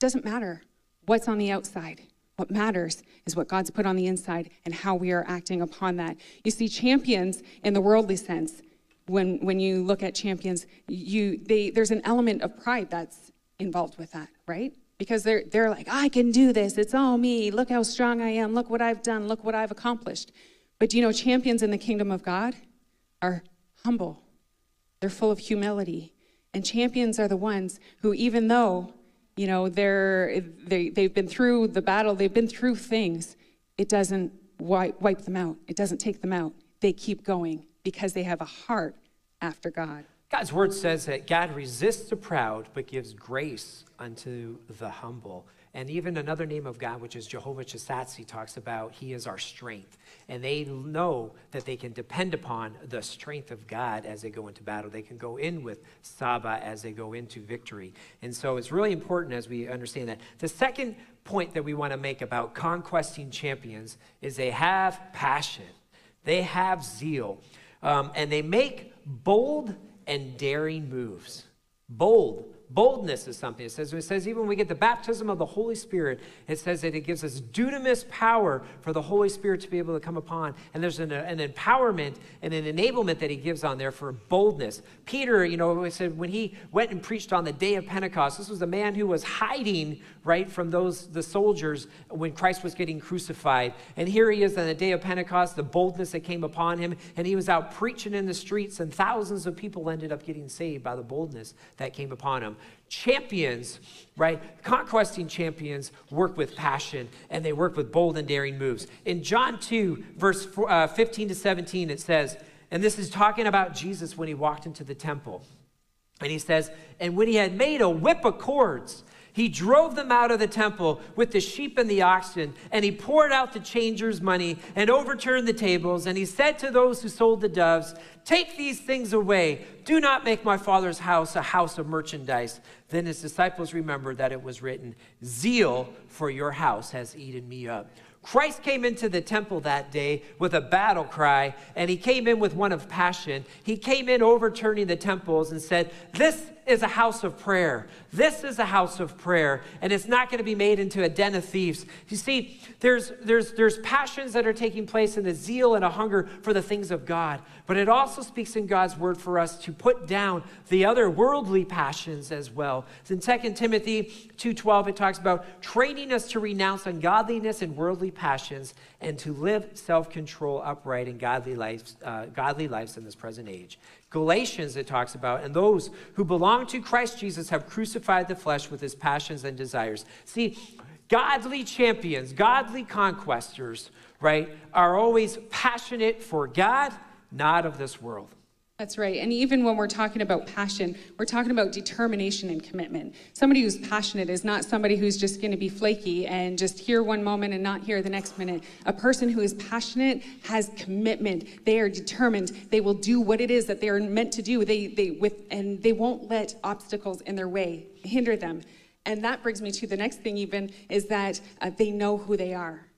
doesn't matter what's on the outside. What matters is what God's put on the inside and how we are acting upon that. You see, champions in the worldly sense, when, when you look at champions, you, they, there's an element of pride that's involved with that, right? Because they're, they're like, I can do this. It's all me. Look how strong I am. Look what I've done. Look what I've accomplished. But do you know, champions in the kingdom of God are humble, they're full of humility. And champions are the ones who, even though, you know, they're, they, they've been through the battle, they've been through things, it doesn't wipe, wipe them out. It doesn't take them out. They keep going because they have a heart after God. God's word says that God resists the proud but gives grace unto the humble. And even another name of God, which is Jehovah Chisatsi, talks about He is our strength. And they know that they can depend upon the strength of God as they go into battle. They can go in with Sabaoth as they go into victory. And so it's really important as we understand that. The second point that we want to make about conquesting champions is they have passion, they have zeal, um, and they make bold and daring moves. Bold. Boldness is something. It says, it says even when we get the baptism of the Holy Spirit, it says that it gives us dunamis power for the Holy Spirit to be able to come upon. And there's an, an empowerment and an enablement that he gives on there for boldness. Peter, you know, said when he went and preached on the day of Pentecost, this was a man who was hiding right, from those, the soldiers when Christ was getting crucified. And here he is on the day of Pentecost, the boldness that came upon him, and he was out preaching in the streets, and thousands of people ended up getting saved by the boldness that came upon him. Champions, right, conquesting champions work with passion and they work with bold and daring moves. In John 2, verse uh, 15 to 17, it says, and this is talking about Jesus when he walked into the temple. And he says, And when he had made a whip of cords, he drove them out of the temple with the sheep and the oxen, and he poured out the changers' money and overturned the tables. And he said to those who sold the doves, Take these things away. Do not make my father's house a house of merchandise. Then his disciples remembered that it was written, Zeal for your house has eaten me up. Christ came into the temple that day with a battle cry, and he came in with one of passion. He came in overturning the temples and said, This is a house of prayer. This is a house of prayer, and it's not going to be made into a den of thieves. You see, there's, there's, there's passions that are taking place in the zeal and a hunger for the things of God, but it also speaks in God's word for us to put down the other worldly passions as well. In 2 Timothy 2.12, it talks about training us to renounce ungodliness and worldly passions and to live self-control, upright, and godly lives, uh, godly lives in this present age. Galatians, it talks about, and those who belong to Christ Jesus have crucified the flesh with his passions and desires. See, godly champions, godly conquestors, right, are always passionate for God, not of this world. That's right. And even when we're talking about passion, we're talking about determination and commitment. Somebody who's passionate is not somebody who's just going to be flaky and just here one moment and not here the next minute. A person who is passionate has commitment. They are determined. They will do what it is that they are meant to do. They, they, with, and they won't let obstacles in their way hinder them. And that brings me to the next thing, even, is that uh, they know who they are.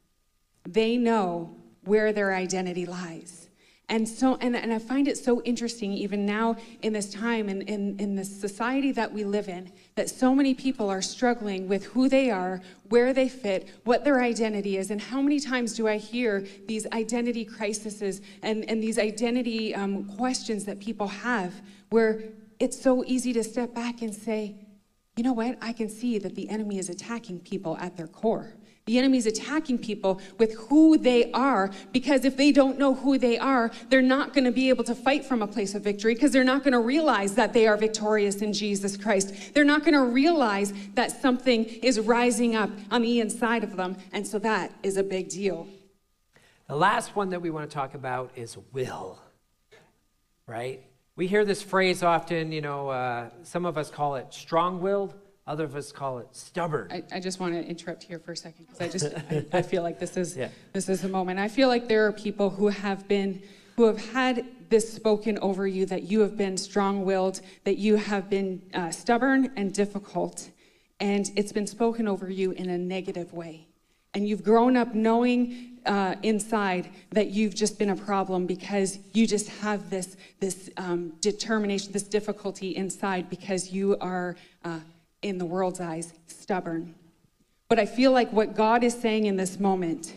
They know where their identity lies. And so, and, and I find it so interesting, even now in this time and in, in, in the society that we live in, that so many people are struggling with who they are, where they fit, what their identity is. And how many times do I hear these identity crises and, and these identity um, questions that people have where it's so easy to step back and say, you know what? I can see that the enemy is attacking people at their core. The enemy's attacking people with who they are because if they don't know who they are, they're not going to be able to fight from a place of victory because they're not going to realize that they are victorious in Jesus Christ. They're not going to realize that something is rising up on the inside of them. And so that is a big deal. The last one that we want to talk about is will, right? We hear this phrase often, you know, uh, some of us call it strong willed. Other of us call it stubborn. I, I just want to interrupt here for a second because I just [LAUGHS] I, I, feel like this is yeah. this is a moment. I feel like there are people who have been who have had this spoken over you that you have been strong-willed, that you have been uh, stubborn and difficult, and it's been spoken over you in a negative way. And you've grown up knowing uh, inside that you've just been a problem because you just have this this um, determination, this difficulty inside because you are. Uh, in the world's eyes, stubborn. But I feel like what God is saying in this moment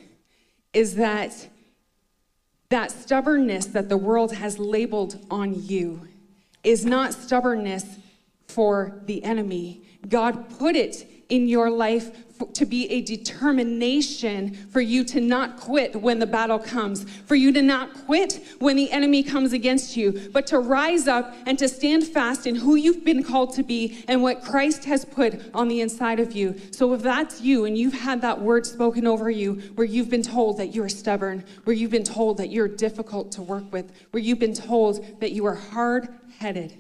is that that stubbornness that the world has labeled on you is not stubbornness for the enemy. God put it in your life to be a determination for you to not quit when the battle comes, for you to not quit when the enemy comes against you, but to rise up and to stand fast in who you've been called to be and what Christ has put on the inside of you. So if that's you and you've had that word spoken over you where you've been told that you're stubborn, where you've been told that you're difficult to work with, where you've been told that you are hard headed,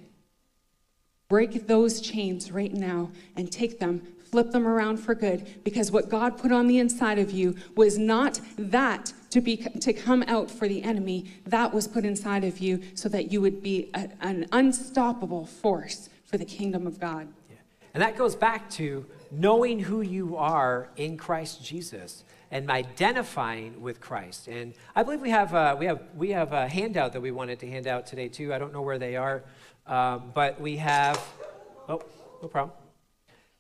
break those chains right now and take them flip them around for good because what God put on the inside of you was not that to be to come out for the enemy that was put inside of you so that you would be a, an unstoppable force for the kingdom of God. Yeah. And that goes back to knowing who you are in Christ Jesus and identifying with Christ. And I believe we have a, we have we have a handout that we wanted to hand out today too. I don't know where they are, um, but we have. Oh, no problem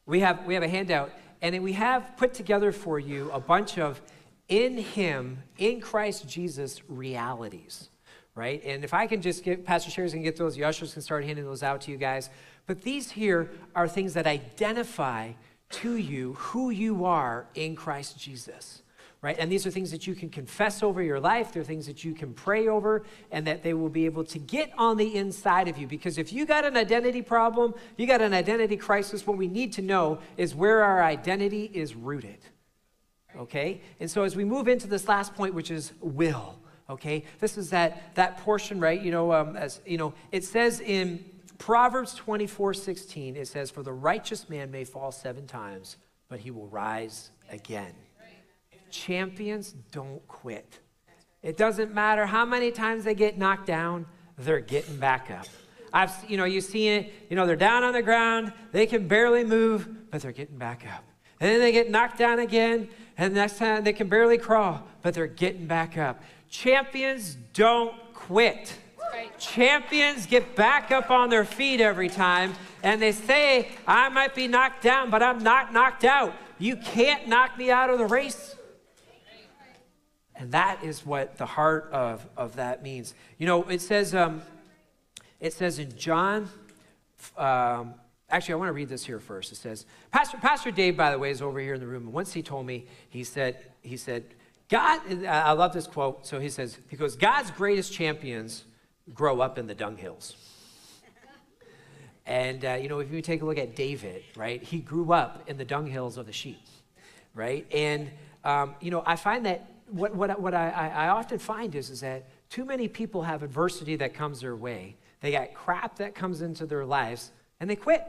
we have, we have a handout, and we have put together for you a bunch of in Him, in Christ Jesus realities, right? And if I can just get, Pastor Sheri's can get those, the ushers can start handing those out to you guys. But these here are things that identify to you who you are in Christ Jesus right? And these are things that you can confess over your life. They're things that you can pray over, and that they will be able to get on the inside of you. Because if you got an identity problem, you got an identity crisis, what we need to know is where our identity is rooted. Okay? And so as we move into this last point, which is will, okay? This is that, that portion, right? You know, um, as you know, it says in Proverbs 24 16, it says, For the righteous man may fall seven times, but he will rise again. Champions don't quit. It doesn't matter how many times they get knocked down, they're getting back up. I've, you know, you see it, you know, they're down on the ground, they can barely move, but they're getting back up. And then they get knocked down again, and next time they can barely crawl, but they're getting back up. Champions don't quit. Right. Champions get back up on their feet every time, and they say, I might be knocked down, but I'm not knocked out. You can't knock me out of the race. And that is what the heart of, of that means. You know, it says, um, it says in John, um, actually, I want to read this here first. It says, Pastor, Pastor Dave, by the way, is over here in the room. And once he told me, he said, he said, God, I love this quote. So he says, because God's greatest champions grow up in the dunghills. [LAUGHS] and, uh, you know, if you take a look at David, right, he grew up in the dunghills of the sheep, right? And, um, you know, I find that what, what, what I, I often find is, is that too many people have adversity that comes their way. They got crap that comes into their lives, and they quit.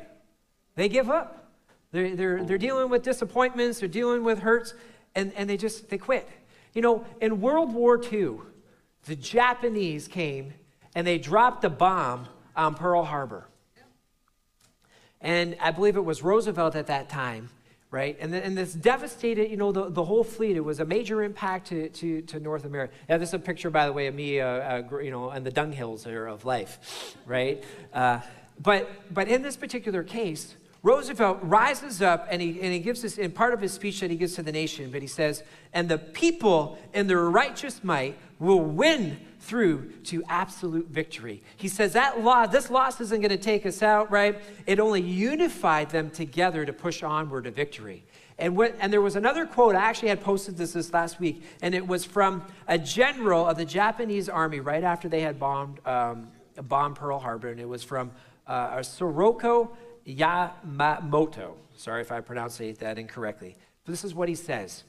They give up. They're, they're, they're dealing with disappointments, they're dealing with hurts, and, and they just, they quit. You know, in World War II, the Japanese came and they dropped a bomb on Pearl Harbor. And I believe it was Roosevelt at that time right? And, the, and this devastated, you know, the, the whole fleet. It was a major impact to, to, to North America. Yeah, this is a picture, by the way, of me, uh, uh, you know, on the dunghills of life, right? Uh, but, but in this particular case, Roosevelt rises up and he, and he gives this in part of his speech that he gives to the nation, but he says, And the people in their righteous might will win through to absolute victory. He says that law, this loss isn't going to take us out, right? It only unified them together to push onward to victory. And, and there was another quote, I actually had posted this this last week, and it was from a general of the Japanese army right after they had bombed, um, bombed Pearl Harbor, and it was from uh, Soroko Yamamoto. Sorry if I pronounce that incorrectly. But this is what he says.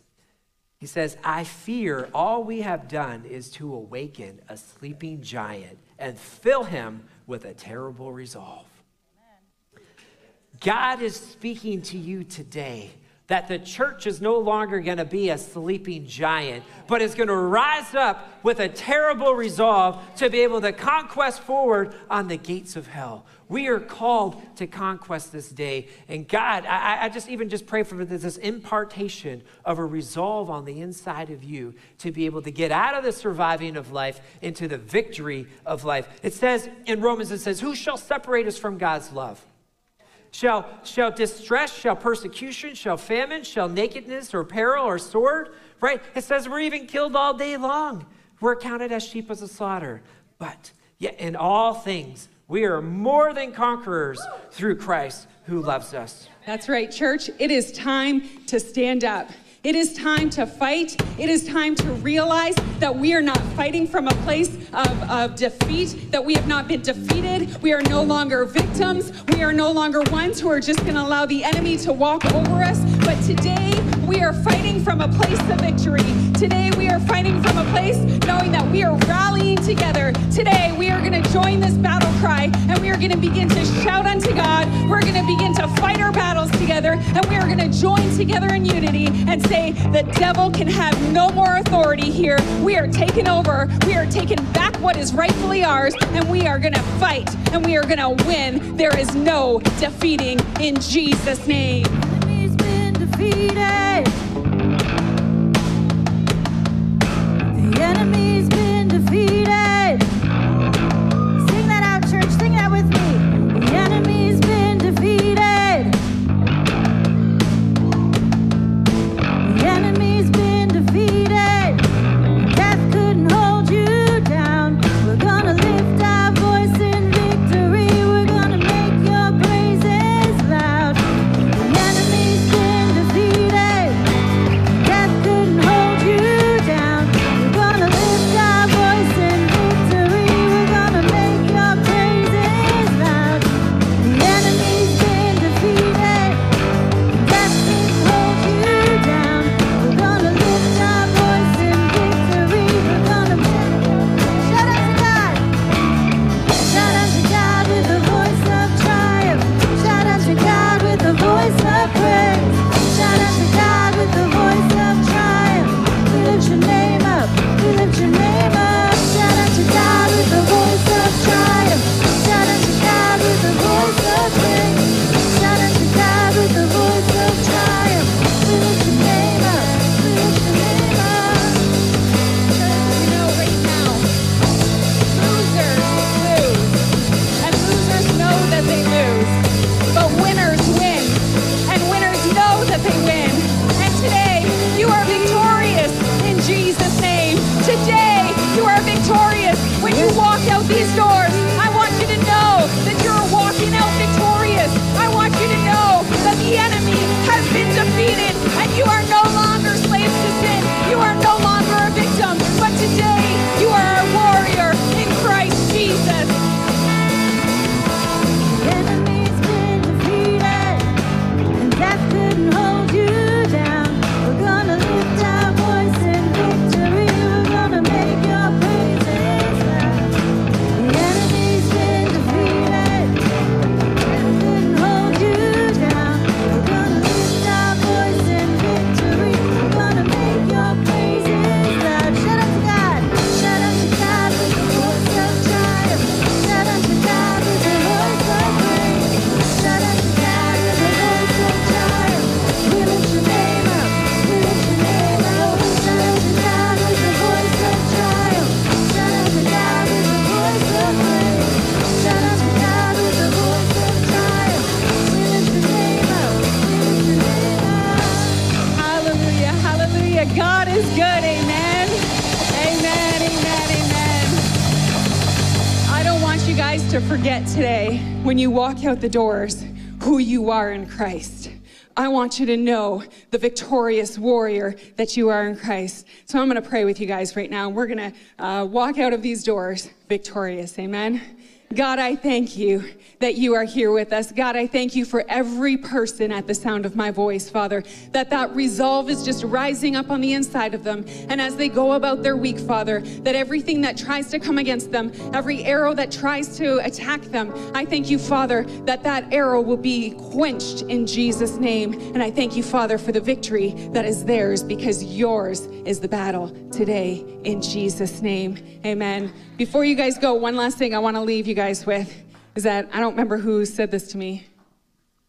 He says, I fear all we have done is to awaken a sleeping giant and fill him with a terrible resolve. Amen. God is speaking to you today that the church is no longer going to be a sleeping giant, but is going to rise up with a terrible resolve to be able to conquest forward on the gates of hell. We are called to conquest this day. And God, I, I just even just pray for this, this impartation of a resolve on the inside of you to be able to get out of the surviving of life into the victory of life. It says in Romans, it says, Who shall separate us from God's love? Shall, shall distress, shall persecution, shall famine, shall nakedness or peril or sword, right? It says we're even killed all day long. We're counted as sheep as a slaughter. But yet in all things, we are more than conquerors through Christ who loves us. That's right, church. It is time to stand up. It is time to fight. It is time to realize that we are not fighting from a place of, of defeat, that we have not been defeated. We are no longer victims. We are no longer ones who are just going to allow the enemy to walk over us. But today, we are fighting from a place of victory. Today, we are fighting from a place knowing that we are rallying together. Today, we are going to join this battle cry and we are going to begin to shout unto God. We're going to begin to fight our battles together and we are going to join together in unity and say, the devil can have no more authority here. We are taking over. We are taking back what is rightfully ours, and we are going to fight and we are going to win. There is no defeating in Jesus' name. Defeated. The enemy's been defeated. Out the doors who you are in Christ. I want you to know the victorious warrior that you are in Christ. So I'm going to pray with you guys right now. We're going to uh, walk out of these doors victorious. Amen. God, I thank you that you are here with us. God, I thank you for every person at the sound of my voice, Father, that that resolve is just rising up on the inside of them. And as they go about their week, Father, that everything that tries to come against them, every arrow that tries to attack them, I thank you, Father, that that arrow will be quenched in Jesus' name. And I thank you, Father, for the victory that is theirs because yours is the battle today in Jesus' name. Amen. Before you guys go, one last thing I want to leave you guys with is that I don't remember who said this to me.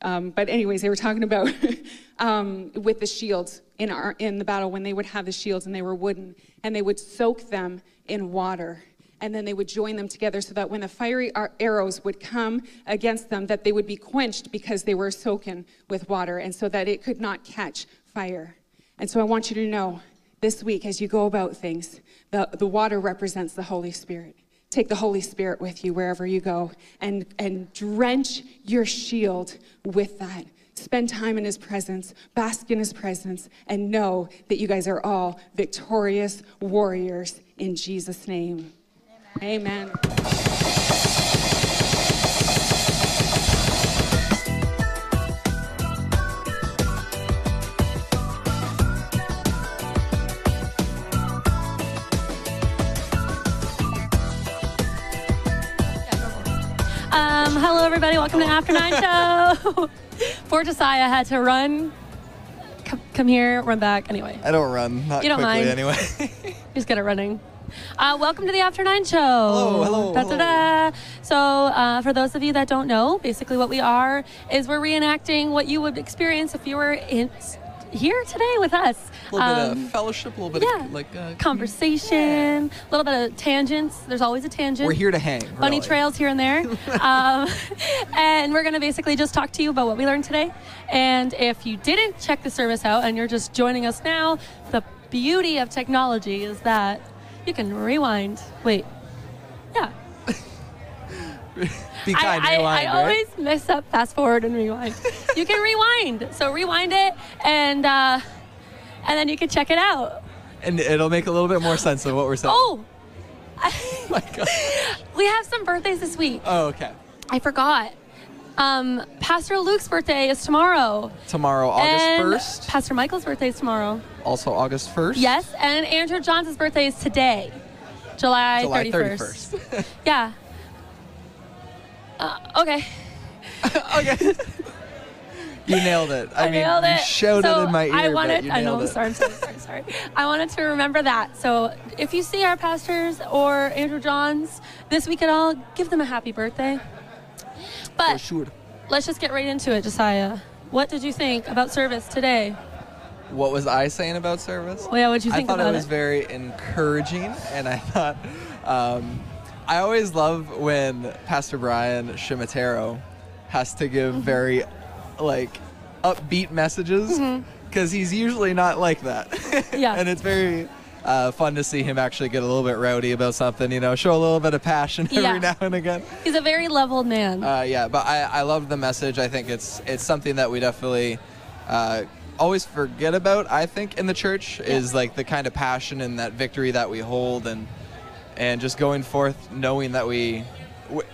Um, but anyways, they were talking about [LAUGHS] um, with the shields in our in the battle when they would have the shields and they were wooden and they would soak them in water and then they would join them together so that when the fiery ar- arrows would come against them that they would be quenched because they were soaken with water and so that it could not catch fire and so i want you to know this week as you go about things the, the water represents the holy spirit take the holy spirit with you wherever you go and, and drench your shield with that spend time in his presence bask in his presence and know that you guys are all victorious warriors in jesus name Amen. Um, everybody. Welcome to After Nine [LAUGHS] Show. [LAUGHS] Poor Josiah had to run, come, come here, run back. Anyway, I don't run, not You don't quickly mind. anyway. [LAUGHS] he's good at running. Uh, welcome to the After Nine Show. Hello, hello, Da, da, da. So, uh, for those of you that don't know, basically what we are is we're reenacting what you would experience if you were in here today with us. a little bit Um, of fellowship, a little bit yeah. of like uh, conversation, a little bit of tangents. There's always a tangent. We're here to hang. bunny really. trails here and there. [LAUGHS] um, and we're going to basically just talk to you about what we learned today. And if you didn't check the service out and you're just joining us now, the beauty of technology is that you can rewind. Wait. Yeah. [LAUGHS] Be kind, I, I, rewind, I right? always mess up fast forward and rewind. you can rewind. So rewind it and uh, and then you can check it out. and it'll make a little bit more sense of what we're saying. Oh, [LAUGHS] my God. [LAUGHS] we have some birthdays this week. Oh, okay. I forgot. Um, Pastor Luke's birthday is tomorrow. Tomorrow, August and 1st. Pastor Michael's birthday is tomorrow. Also, August 1st. Yes, and Andrew Johnson's birthday is today, July, July 31st. 31st. [LAUGHS] Yeah. Uh, okay. [LAUGHS] okay. [LAUGHS] you nailed it. I, I, mean, nailed you it. shouted so in my ear, I wanted. you I know. I'm it. sorry. I'm sorry. sorry. Sorry. [LAUGHS] I wanted to remember that. So if you see our pastors or Andrew Johns this week at all, give them a happy birthday. But sure. let's just get right into it, Josiah. What did you think about service today? What was I saying about service? Well, yeah, what'd you I think thought about it was very encouraging, and I thought um, I always love when Pastor Brian Ciaramitaro has to give Mm-hmm. very like upbeat messages because he's usually not like that. [LAUGHS] Yeah. and it's very uh, fun to see him actually get a little bit rowdy about something, you know, show a little bit of passion [LAUGHS] every Yeah. now and again. He's a very leveled man. Uh, yeah, but I, I love the message. I think it's it's something that we definitely uh, always forget about. I think in the church is like the kind of passion and that victory that we hold, and and just going forth knowing that we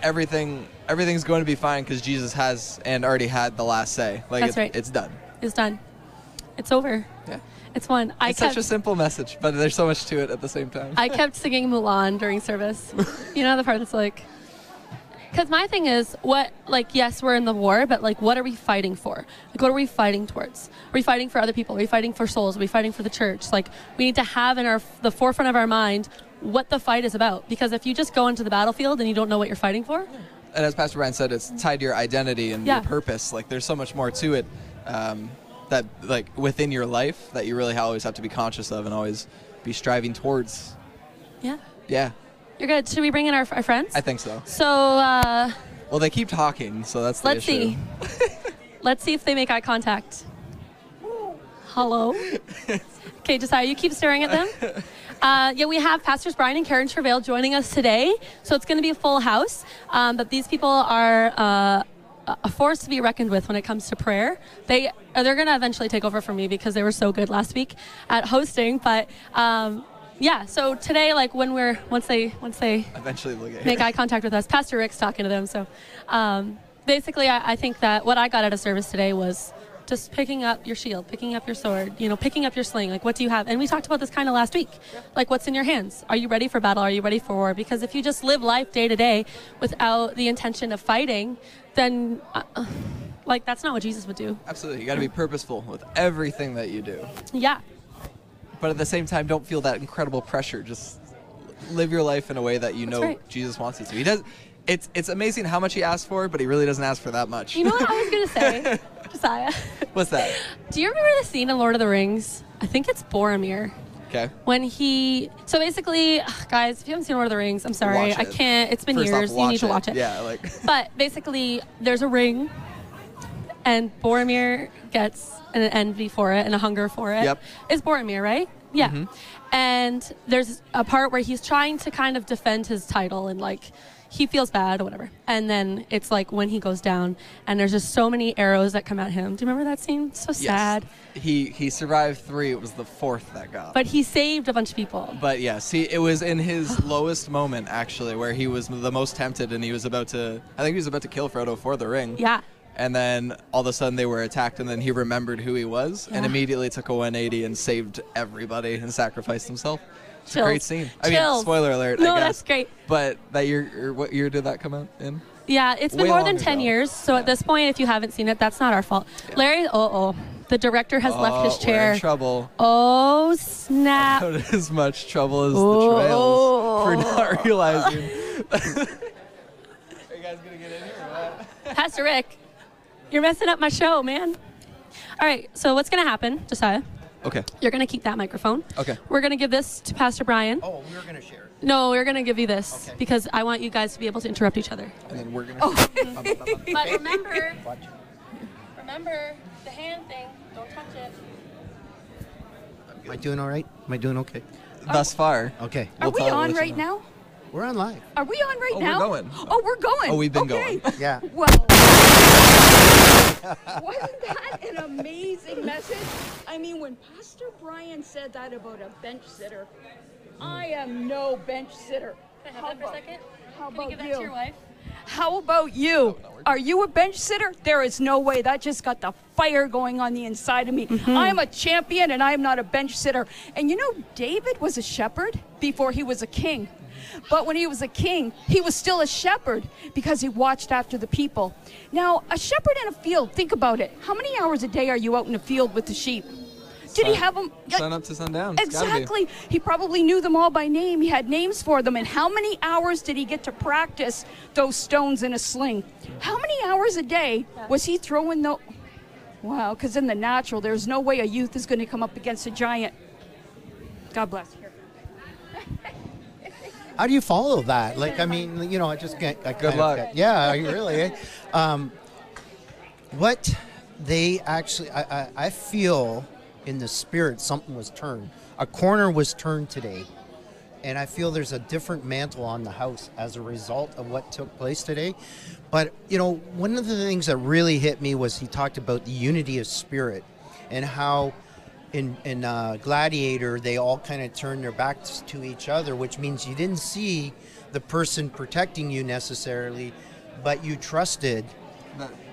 everything everything's going to be fine because Jesus has and already had the last say. Like That's it- right. it's done. it's done. It's over. Yeah. It's won. I It's kept, such a simple message, but there's so much to it at the same time. I kept singing Mulan during service. [LAUGHS] you know the part that's like, because my thing is what like yes we're in the war, but like what are we fighting for? Like what are we fighting towards? Are we fighting for other people? Are we fighting for souls? Are we fighting for the church? Like we need to have in our the forefront of our mind what the fight is about. Because if you just go into the battlefield and you don't know what you're fighting for, and as Pastor Brian said, it's tied to your identity and Yeah. your purpose. Like there's so much more to it um, that like within your life that you really always have to be conscious of and always be striving towards. yeah, Yeah, you're good. Should we bring in our, our friends? I think so. so. uh Well, they keep talking, so that's the Let's issue. see. [LAUGHS] Let's see if they make eye contact. Hello. [LAUGHS] Okay, Josiah, you keep staring at them. [LAUGHS] Uh, yeah, we have Pastors Brian and Karen Travail joining us today, so it's going to be a full house. Um, but these people are uh, a force to be reckoned with when it comes to prayer. They uh, they're going to eventually take over for me because they were so good last week at hosting. But um, yeah, so today, like when we're once they once they Eventually, make eye contact with us. Pastor Rick's talking to them. So um, basically, I, I think that what I got out of service today was just picking up your shield, picking up your sword, you know, picking up your sling. Like, what do you have? And we talked about this kind of last week. Like, what's in your hands? Are you ready for battle? Are you ready for war? Because if you just live life day to day without the intention of fighting, then. Uh, like that's not what Jesus would do. Absolutely, you got to be purposeful with everything that you do. Yeah, But at the same time, don't feel that incredible pressure. Just live your life in a way that you know right. Jesus wants you to. He does. It's it's amazing how much he asks for, but he really doesn't ask for that much. you know what I was gonna [LAUGHS] say, Josiah. [LAUGHS] What's that? Do you remember the scene in Lord of the Rings? I think it's Boromir. Okay. when he so basically guys if you haven't seen lord of the rings i'm sorry i it. can't it's been First off, years you need to watch it Yeah, like [LAUGHS] but basically there's a ring and boromir gets an envy for it and a hunger for it. Yep. Is boromir right yeah mm-hmm. and there's a part where he's trying to kind of defend his title and like he feels bad or whatever and then it's like when he goes down and there's just so many arrows that come at him do you remember that scene so sad He he survived three. It was the fourth that got. but he saved a bunch of people But yeah, see, it was in his [GASPS] lowest moment actually, where he was the most tempted, and he was about to. I think he was about to kill Frodo for the ring. yeah And then all of a sudden they were attacked, and then he remembered who he was, and immediately took a 180 and saved everybody and sacrificed himself. It's a great scene. I mean, Chills. spoiler alert. No, I guess. that's great. But that year, or what year did that come out in? Yeah, it's been Way more than 10 ago. years. So at this point, if you haven't seen it, that's not our fault. Larry, oh, oh, the director has left his Oh, we're in chair. trouble. Oh, snap. As much trouble as Oh. the trails for not [LAUGHS] realizing. [LAUGHS] Are you guys gonna get in here? What? Pastor Rick, you're messing up my show, man. All right, so what's going to happen, Josiah? Okay. You're going to keep that microphone. Okay. We're going to give this to Pastor Brian. Oh, we are gonna share it. No, we're going to give you this Okay. because I want you guys to be able to interrupt each other. And then we're gonna. Oh. [LAUGHS] But remember, remember the hand thing. Don't touch it. Am I doing all right? Am I doing okay? Thus far. Okay. Are We'll we on right know. now? We're on live. Are we on right Oh, we're now? going. Oh, we're going. Oh, we've been okay. going. Yeah. Well, [LAUGHS] [LAUGHS] wasn't that an amazing message? I mean, when Pastor Brian said that about a bench sitter, I am no bench sitter. Can I How that for a about- second? How Can you about give that you? to your wife? How about you? Are you a bench sitter? There is no way. That just got the fire going on the inside of me. Mm-hmm. I am a champion and I am not a bench sitter. And you know, David was a shepherd before he was a king. But when he was a king, he was still a shepherd because he watched after the people. Now, a shepherd in a field, think about it. How many hours a day are you out in the field with the sheep? Did he have them? Sun up to sundown. It's gotta be. Exactly. He probably knew them all by name. He had names for them. And how many hours did he get to practice those stones in a sling? How many hours a day was he throwing the. Wow, because in the natural, there's no way a youth is going to come up against a giant. God bless. How do you follow that? Like, I mean, you know, I just can't. I Good luck. get- yeah, really. eh? Um, what they actually, I, I, I feel in the spirit something was turned. A corner was turned today. And I feel there's a different mantle on the house as a result of what took place today. But, you know, one of the things that really hit me was he talked about the unity of spirit and how in, in uh, Gladiator they all kind of turned their backs to each other, which means you didn't see the person protecting you necessarily, but you trusted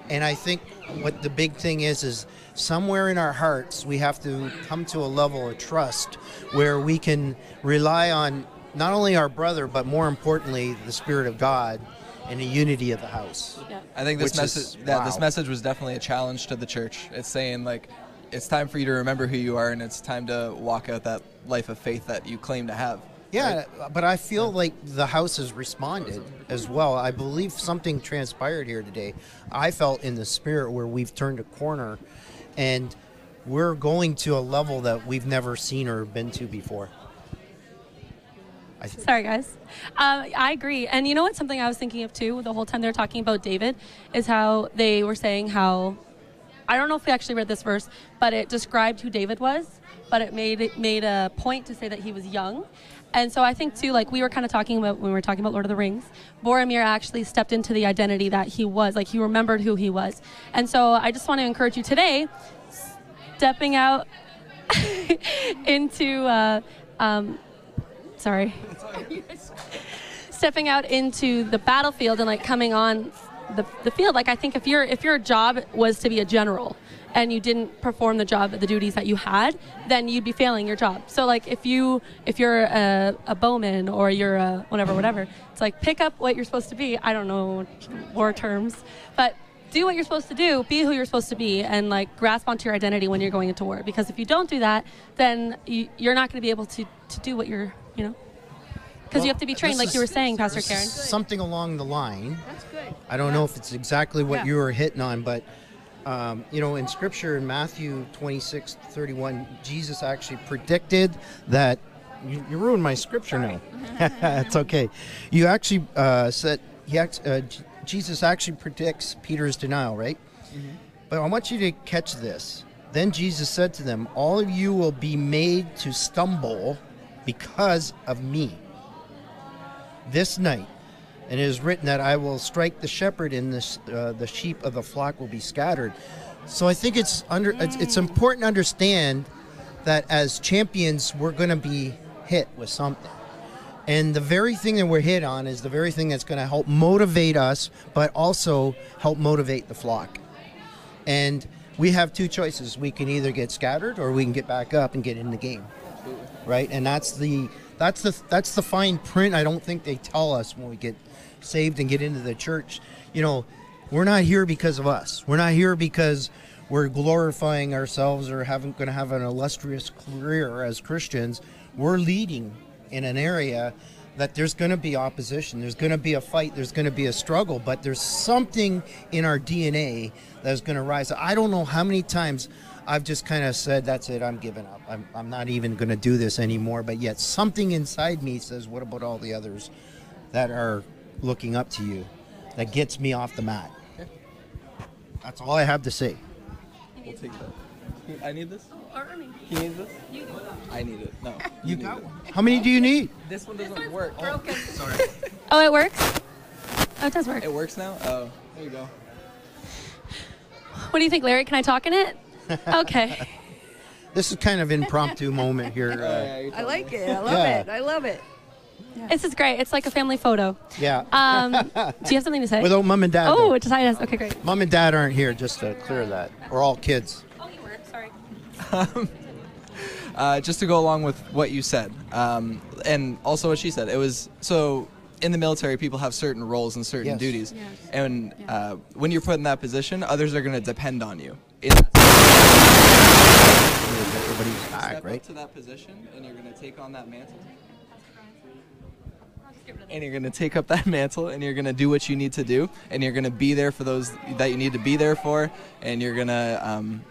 and I think what the big thing is is somewhere in our hearts we have to come to a level of trust where we can rely on not only our brother but more importantly the spirit of God and the unity of the house. Yeah. I think this Which is- message, yeah, this message was definitely a challenge to the church. It's saying like, it's time for you to remember who you are, and it's time to walk out that life of faith that you claim to have. Yeah, but I feel like the house has responded as well. I believe something transpired here today. I felt in the spirit where we've turned a corner and we're going to a level that we've never seen or been to before. I th- Sorry, guys. Um, I agree. And you know what? Something I was thinking of too the whole time they were talking about David is how they were saying how. I don't know if we actually read this verse, but it described who David was. but it made it made a point to say that he was young. And so I think too, like we were kind of talking about when we were talking about Lord of the Rings, Boromir actually stepped into the identity that he was, like he remembered who he was. And so I just want to encourage you today, stepping out [LAUGHS] into, uh, um, sorry, [LAUGHS] stepping out into the battlefield and like coming on the, the field. Like I think if your if your job was to be a general and you didn't perform the job, the duties that you had, then you'd be failing your job. So like if you if you're a, a bowman or you're a whatever whatever, it's like pick up what you're supposed to be. I don't know war terms, but do what you're supposed to do, be who you're supposed to be, and like grasp onto your identity when you're going into war. Because if you don't do that, then you, you're not going to be able to to do what you're you know. Because you have to be trained, like is- you were saying, Pastor Karen. Something along the line. That's good. I don't know if it's exactly what Yeah. you were hitting on, but um, you know, in Scripture in Matthew 26, 31, Jesus actually predicted that. You, you ruined my scripture now. [LAUGHS] [LAUGHS] it's okay. You actually uh, said he act, uh, Jesus actually predicts Peter's denial, right? But I want you to catch this. Then Jesus said to them, "All of you will be made to stumble because of me." This night, and it is written that I will strike the shepherd, and the uh, the sheep of the flock will be scattered. So I think it's under it's, it's important to understand that as champions, we're going to be hit with something. And the very thing that we're hit on is the very thing that's going to help motivate us, but also help motivate the flock. And we have two choices. We can either get scattered or we can get back up and get in the game. Right? And that's the that's the that's the fine print I don't think they tell us when we get saved and get into the church. You know, we're not here because of us. We're not here because we're glorifying ourselves or having going to have an illustrious career as Christians. We're leading in an area that there's going to be opposition, there's going to be a fight, there's going to be a struggle, but there's something in our DNA that's going to rise. I don't know how many times I've just kind of said, that's it, I'm giving up. I'm, I'm not even going to do this anymore, but yet something inside me says, what about all the others that are looking up to you? That gets me off the mat. That's all I have to say. We'll take that. I need this. Oh, or, I mean, He needs this. I need it. No. You got one. How many do you need? This one doesn't work. Oh, [LAUGHS] oh, it works. Oh, it does work. it works now. Oh, there you go. What do you think, Larry? Can I talk in it? [LAUGHS] Okay. This is kind of impromptu moment here. [LAUGHS] Uh, yeah, I like me. it. I love Yeah. it. I love it. this is great. It's like a family photo. yeah. Um, do you have something to say? Without mom and dad. oh, though. it decided us. Okay, great. Mom and dad aren't here, just to clear that. We're all kids. Oh, you were. Sorry. [LAUGHS] uh, just to go along with what you said, um, and also what she said. It was so in the military, people have certain roles and certain Yes. duties, Yes. and uh, when you're put in that position, others are going to depend on you. In Everybody's back, step right? up to that position, and you're going to take on that mantle. And you're going to take up that [LAUGHS] mantle, and you're going to do what you need to do, and you're going to be there for those that you need to be there for, and you're going to, um,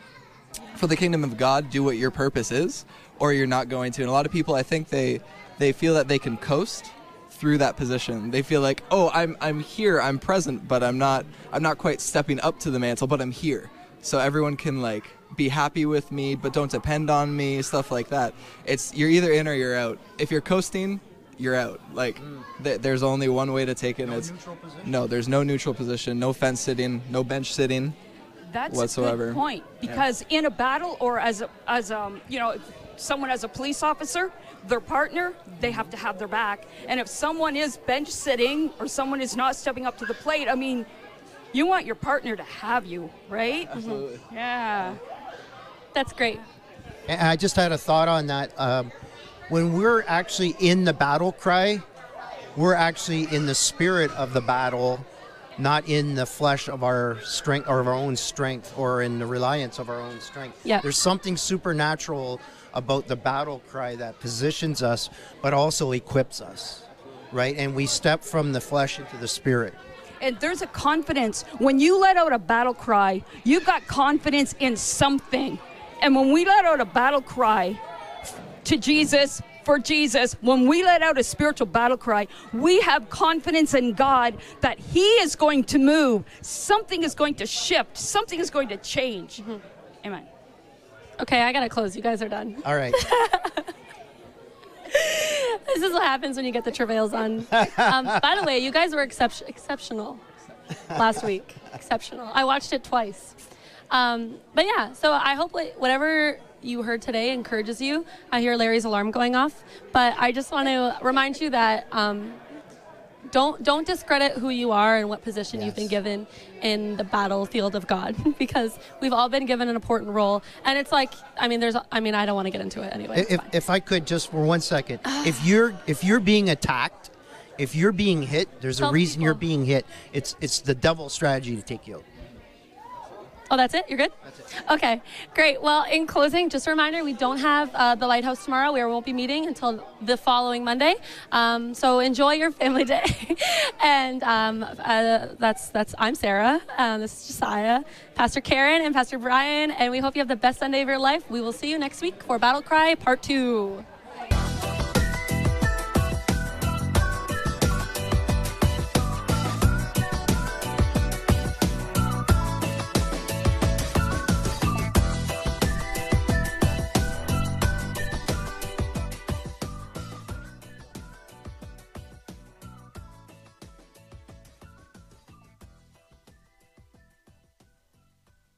for the kingdom of God, do what your purpose is, or you're not going to. And a lot of people, I think they they feel that they can coast through that position. They feel like, oh, I'm I'm here, I'm present, but I'm not I'm not quite stepping up to the mantle, but I'm here. So everyone can like be happy with me, but don't depend on me, stuff like that. It's you're either in or you're out. If you're coasting, you're out. Like th- there's only one way to take it. and it's no, there's no neutral position, no fence sitting, no bench sitting. That's whatsoever. a good point because in a battle or as a, as um you know someone as a police officer their partner they have to have their back and if someone is bench sitting or someone is not stepping up to the plate I mean you want your partner to have you right Absolutely. yeah That's great. And I just had a thought on that. Um, when we're actually in the battle cry, we're actually in the spirit of the battle, not in the flesh of our strength or of our own strength or in the reliance of our own strength. Yeah. There's something supernatural about the battle cry that positions us, but also equips us, right? And we step from the flesh into the spirit. and there's a confidence when you let out a battle cry you've got confidence in something and when we let out a battle cry to Jesus for Jesus, when we let out a spiritual battle cry, we have confidence in God that He is going to move. Something is going to shift. Something is going to change. Mm-hmm. Amen. Okay, I gotta close. You guys are done. All right. [LAUGHS] This is what happens when you get the travails on. Um, by the way, you guys were excep- exceptional last week. Exceptional. I watched it twice. Um, but yeah, so I hope whatever you heard today encourages you. I hear Larry's alarm going off, but I just want to remind you that um, don't don't discredit who you are and what position you've been given in the battlefield of God, [LAUGHS] because we've all been given an important role. And it's like, I mean, there's, I mean, I don't want to get into it anyway. if, if I could just for one second, ah. if you're if you're being attacked, if you're being hit, there's Tell a reason you're being hit. It's it's the devil's strategy to take you out. Oh, that's it? You're good? Okay, great. Well, in closing, just a reminder we don't have uh, the Lighthouse tomorrow. We won't be meeting until the following Monday. Um, so enjoy your family [LAUGHS] day. and um, uh, that's, that's, I'm Sarah. Um, this is Josiah, Pastor Karen, and Pastor Brian. And we hope you have the best Sunday of your life. We will see you next week for Battle Cry Part 2.